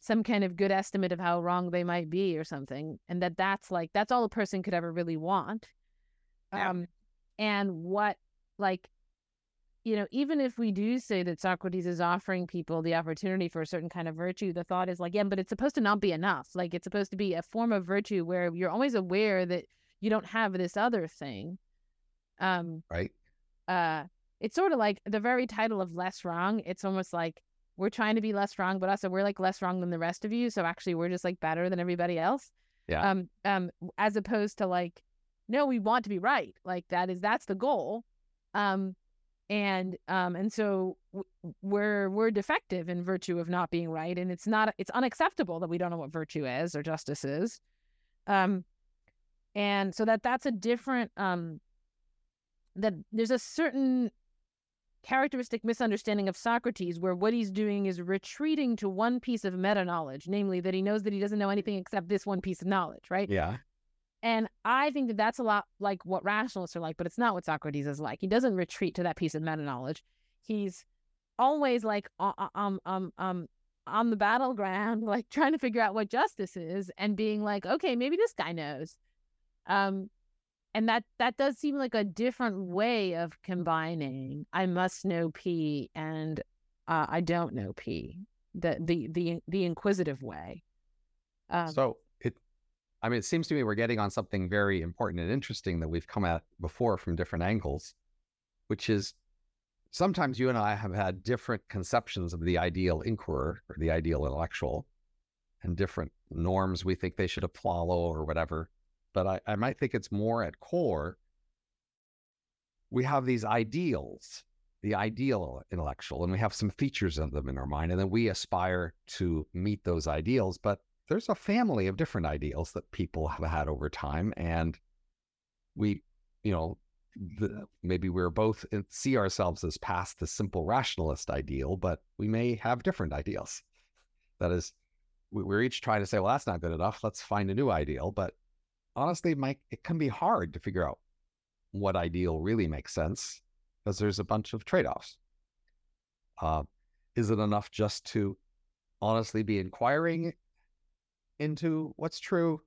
some kind of good estimate of how wrong they might be or something and that that's like that's all a person could ever really want. Um and what like you know, even if we do say that Socrates is offering people the opportunity for a certain kind of virtue, the thought is like, yeah, but it's supposed to not be enough. Like it's supposed to be a form of virtue where you're always aware that you don't have this other thing. Um,
right?
uh, it's sort of like the very title of LessWrong. It's almost like we're trying to be less wrong, but also we're like less wrong than the rest of you. So actually, we're just like better than everybody else.
Yeah.
Um, um, as opposed to like, no, we want to be right. Like that is that's the goal. Um, and um and so we're we're defective in virtue of not being right and it's not it's unacceptable that we don't know what virtue is or justice is um and so that that's a different um that there's a certain characteristic misunderstanding of Socrates where what he's doing is retreating to one piece of meta knowledge namely that he knows that he doesn't know anything except this one piece of knowledge right
Yeah.
and I think that that's a lot like what rationalists are like, but it's not what Socrates is like. He doesn't retreat to that piece of meta knowledge. He's always like uh, uh, um um um on the battleground, like trying to figure out what justice is, and being like, okay, maybe this guy knows. Um, and that that does seem like a different way of combining I must know P and uh, I don't know P. The the the the inquisitive way.
Um, so it, I mean, it seems to me we're getting on something very important and interesting that we've come at before from different angles, which is sometimes you and I have had different conceptions of the ideal inquirer or the ideal intellectual and different norms we think they should follow or whatever. But I, I might think it's more at core. We have these ideals, the ideal intellectual, and we have some features of them in our mind. And then we aspire to meet those ideals. But there's a family of different ideals that people have had over time. And we, you know, the, maybe we're both see ourselves as past the simple rationalist ideal, but we may have different ideals. That is, we're each trying to say, well, that's not good enough. Let's find a new ideal. But honestly, Mike, it can be hard to figure out what ideal really makes sense because there's a bunch of trade offs. Uh, is it enough just to honestly be inquiring into what's true?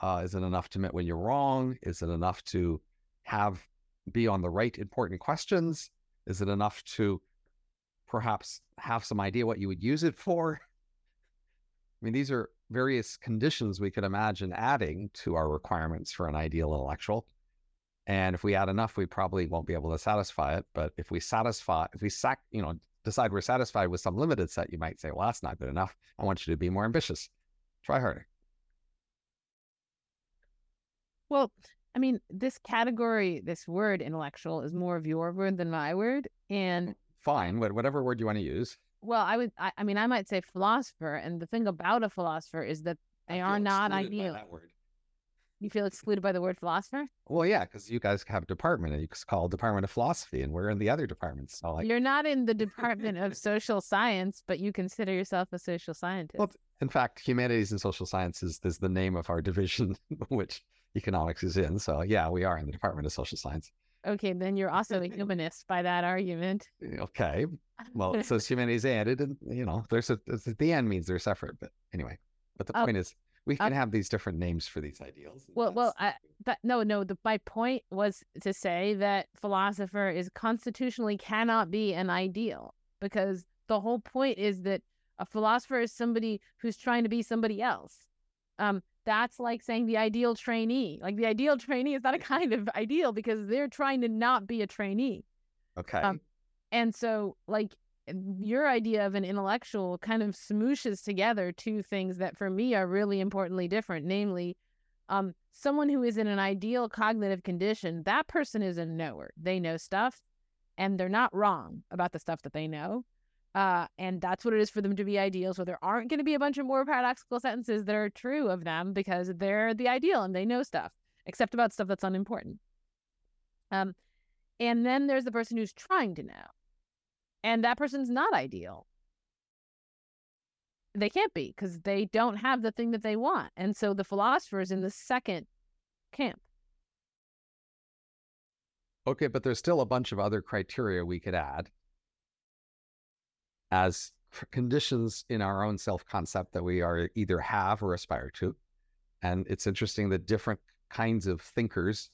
Uh, is it enough to admit when you're wrong? Is it enough to have be on the right important questions? Is it enough to perhaps have some idea what you would use it for? I mean, these are various conditions we could imagine adding to our requirements for an ideal intellectual. And if we add enough, we probably won't be able to satisfy it. But if we satisfy, if we sac, you know, decide we're satisfied with some limited set, you might say, well, that's not good enough. I want you to be more ambitious. Try harder.
Well, I mean, this category, this word intellectual is more of your word than my word. And
fine, whatever word you want to use.
Well, I would, I, I mean, I might say philosopher. And the thing about a philosopher is that they are not ideal. You feel excluded by the word philosopher?
Well, yeah, because you guys have a department and you call Department of Philosophy, and we're in the other departments.
So like... You're not in the Department of Social Science, but you consider yourself a social scientist. Well,
in fact, Humanities and Social Sciences is the name of our division, which economics is in. So yeah, we are in the Department of Social Science.
Okay, then you're also a humanist by that argument.
Okay. Well, so humanities added, and you know, there's a the end means they're separate. But anyway, but the oh, point is, we can uh, have these different names for these ideals.
Well, well, I, that, no, no. The, my point was to say that philosopher is constitutionally cannot be an ideal because the whole point is that a philosopher is somebody who's trying to be somebody else. Um, that's like saying the ideal trainee. Like the ideal trainee is not a kind of ideal because they're trying to not be a trainee.
Okay. Um,
and so, like, your idea of an intellectual kind of smooshes together two things that for me are really importantly different namely um, someone who is in an ideal cognitive condition that person is a knower they know stuff and they're not wrong about the stuff that they know uh, and that's what it is for them to be ideal. So there aren't going to be a bunch of Moore paradoxical sentences that are true of them because they're the ideal and they know stuff, except about stuff that's unimportant. Um, and then there's the person who's trying to know, and that person's not ideal. They can't be because they don't have the thing that they want. And so the philosopher is in the second camp.
Okay, but there's still a bunch of other criteria we could add as conditions in our own self concept that we are either have or aspire to. And it's interesting that different kinds of thinkers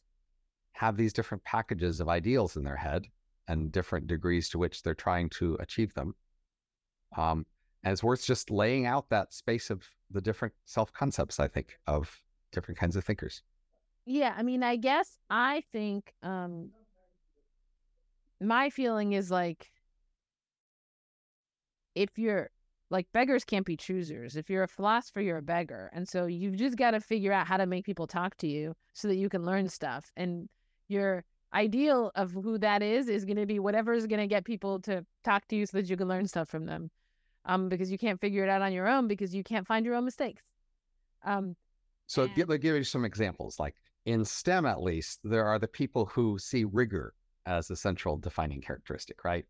have these different packages of ideals in their head and different degrees to which they're trying to achieve them. Um, and it's worth just laying out that space of the different self concepts, I think, of different kinds of thinkers.
Yeah. I mean, I guess I think um, my feeling is like if you're like beggars can't be choosers. If you're a philosopher, you're a beggar. And so you've just got to figure out how to make people talk to you so that you can learn stuff. And your ideal of who that is is going to be whatever is going to get people to talk to you so that you can learn stuff from them. Um, because you can't figure it out on your own because you can't find your own mistakes. Um,
so and... give, give you some examples. Like in STEM, at least, there are the people who see rigor as the central defining characteristic, right?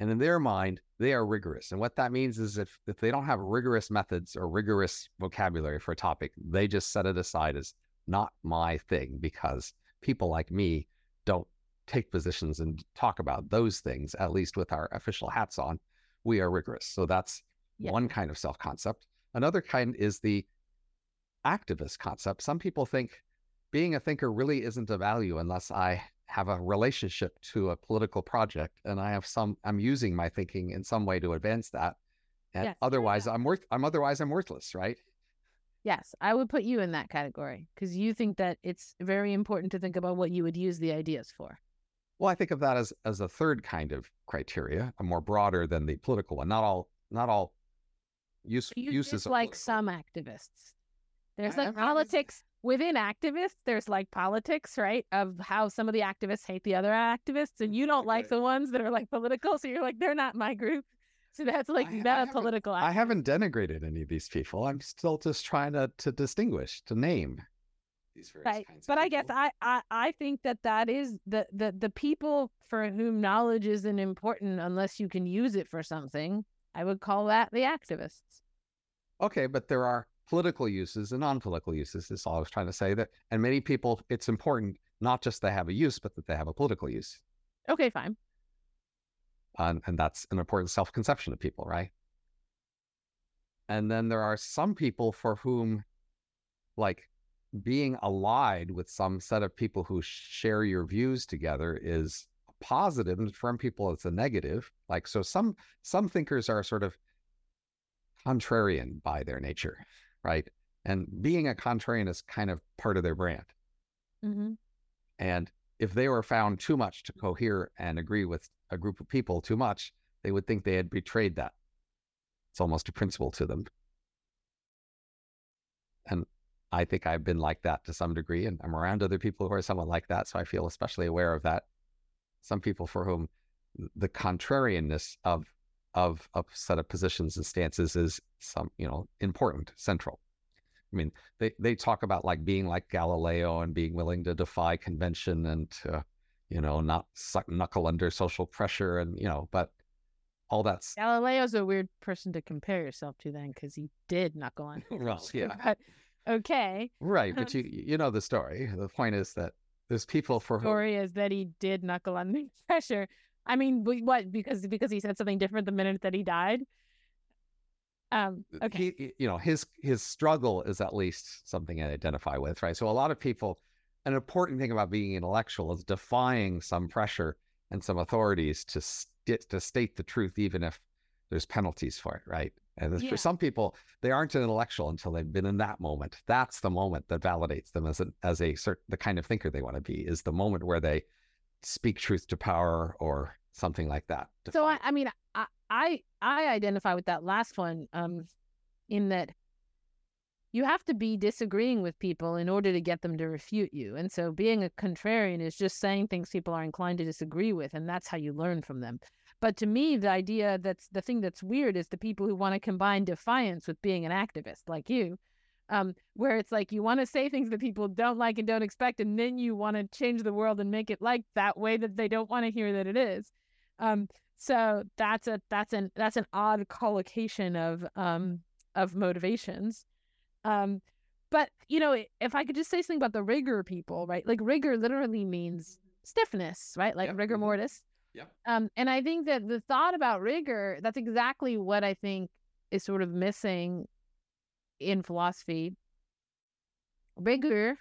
And in their mind, they are rigorous. And what that means is if, if they don't have rigorous methods or rigorous vocabulary for a topic, they just set it aside as not my thing because people like me don't take positions and talk about those things, at least with our official hats on. We are rigorous. So that's yeah. one kind of self concept. Another kind is the activist concept. Some people think being a thinker really isn't a value unless I have a relationship to a political project and I have some I'm using my thinking in some way to advance that. And
Yes.
otherwise I'm worth I'm otherwise I'm worthless, right?
Yes, I would put you in that category because you think that it's very important to think about what you would use the ideas for.
Well, I think of that as as a third kind of criteria, a more broader than the political one. Not all not all use
You
uses
like
political.
some activists. There's
I-
like politics within activists. There's like politics, right? Of how some of the activists hate the other activists, and you don't like
Okay.
the ones that are like political. So you're like, they're not my group. So that's like
I- I
not a political.
I haven't denigrated any of these people. I'm still just trying to to distinguish, to name these various
Right.
kinds of
But I guess. I, I I think that that is the the the people for whom knowledge isn't important unless you can use it for something. I would call that the activists.
Okay, but there are political uses and non-political uses. Is all I was trying to say. That and many people, it's important not just they have a use, but that they have a political use,
Okay, fine.
and and that's an important self-conception of people, right? And then there are some people for whom, like, being allied with some set of people who share your views together is a positive, and for some people it's a negative. Like, so some some thinkers are sort of contrarian by their nature, right? And being a contrarian is kind of part of their brand.
hmm
And if they were found too much to cohere and agree with a group of people too much, they would think they had betrayed that. It's almost a principle to them. And I think I've been like that to some degree, and I'm around other people who are somewhat like that. So I feel especially aware of that. Some people for whom the contrarianness of of a set of positions and stances is some, you know, important, central. I mean, they they talk about like being like Galileo and being willing to defy convention and to, you know, not suck knuckle under social pressure and you know, but all that's
Galileo's a weird person to compare yourself to then because he did knuckle on.
well, yeah,
But okay.
right. But um, you you know the story. The point is that there's people for whom
Story is that he did knuckle under pressure. I mean, what? Because because he said something different the minute that he died. Um. Okay.
he, you know, his his struggle is at least something I identify with, right? So a lot of people, an important thing about being intellectual is defying some pressure and some authorities to st- to state the truth, even if there's penalties for it, right? And
Yeah.
for some people, they aren't an intellectual until they've been in that moment. That's the moment that validates them as a as a certain the kind of thinker they want to be. Is the moment where they speak truth to power or something like that.
So I, I mean, I, I I identify with that last one, um, in that you have to be disagreeing with people in order to get them to refute you. And so being a contrarian is just saying things people are inclined to disagree with, and that's how you learn from them. But to me, the idea that's the thing that's weird is the people who want to combine defiance with being an activist, like you, um, where it's like you want to say things that people don't like and don't expect, and then you want to change the world and make it like that way that they don't want to hear that it is. Um, so that's a that's an that's an odd collocation of um of motivations. Um, but you know, if I could just say something about the rigor people, right? Like rigor literally means stiffness, right? Like
Yep,
rigor
mhm.
mortis.
Yep.
Um, and I think that the thought about rigor, that's exactly what I think is sort of missing in philosophy. Rigor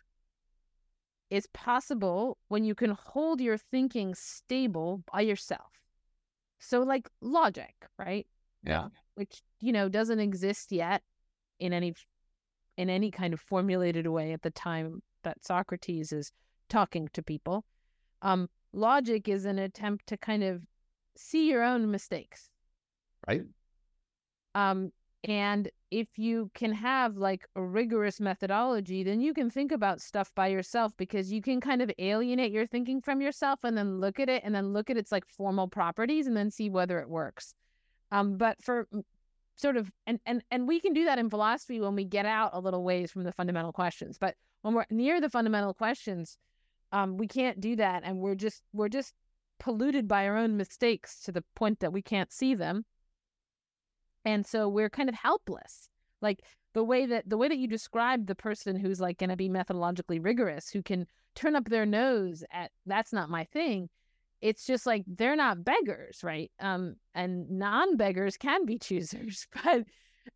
is possible when you can hold your thinking stable by yourself. So, like logic, right?
yeah.
Which you know doesn't exist yet in any in any kind of formulated way at the time that Socrates is talking to people. Um, logic is an attempt to kind of see your own mistakes.
Right.
Um, and if you can have like a rigorous methodology, then you can think about stuff by yourself because you can kind of alienate your thinking from yourself and then look at it and then look at its like formal properties and then see whether it works. Um, but for sort of and and and we can do that in philosophy when we get out a little ways from the fundamental questions. But when we're near the fundamental questions, um, we can't do that, and we're just we're just polluted by our own mistakes to the point that we can't see them and so we're kind of helpless. Like the way that the way that you describe the person who's like going to be methodologically rigorous who can turn up their nose at that's not my thing it's just like they're not beggars right? Um and non-beggars can be choosers but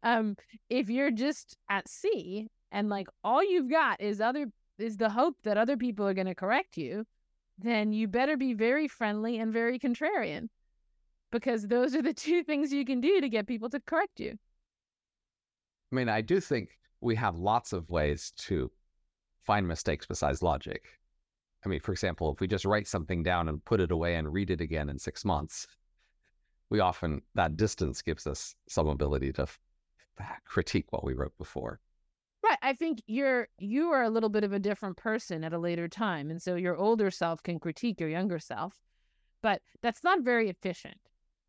um if you're just at sea and like all you've got is other is the hope that other people are going to correct you, then you better be very friendly and very contrarian because those are the two things you can do to get people to correct you.
I mean, I do think we have lots of ways to find mistakes besides logic. I mean, for example, if we just write something down and put it away and read it again in six months, we often, that distance gives us some ability to f- ah, critique what we wrote before.
Right. I think you're you are a little bit of a different person at a later time. And so your older self can critique your younger self. But that's not very efficient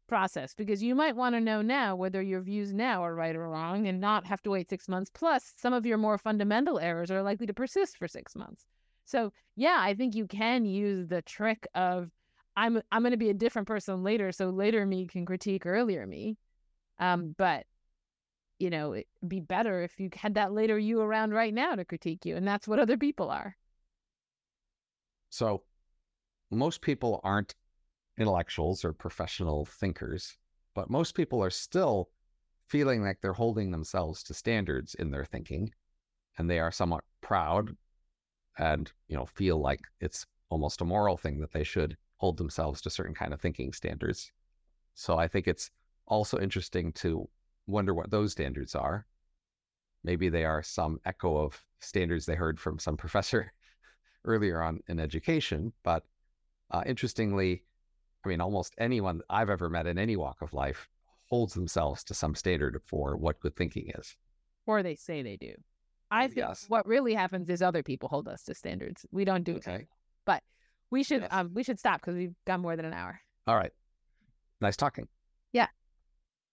process because you might want to know now whether your views now are right or wrong and not have to wait six months. Plus, some of your more fundamental errors are likely to persist for six months. So yeah, I think you can use the trick of I'm I'm going to be a different person later, so later me can critique earlier me. Um, but you know, it'd be better if you had that later you around right now to critique you, and that's what other people are.
So most people aren't intellectuals or professional thinkers, but most people are still feeling like they're holding themselves to standards in their thinking, and they are somewhat proud and you know feel like it's almost a moral thing that they should hold themselves to certain kind of thinking standards. So I think it's also interesting to wonder what those standards are. Maybe they are some echo of standards they heard from some professor earlier on in education. But uh, interestingly, I mean, almost anyone I've ever met in any walk of life holds themselves to some standard for what good thinking is.
Or they say they do. I think
Yes.
what really happens is other people hold us to standards. We don't do it.
Okay.
But we should
Yes.
um we should stop because we've got more than an hour.
All right. Nice talking.
Yeah.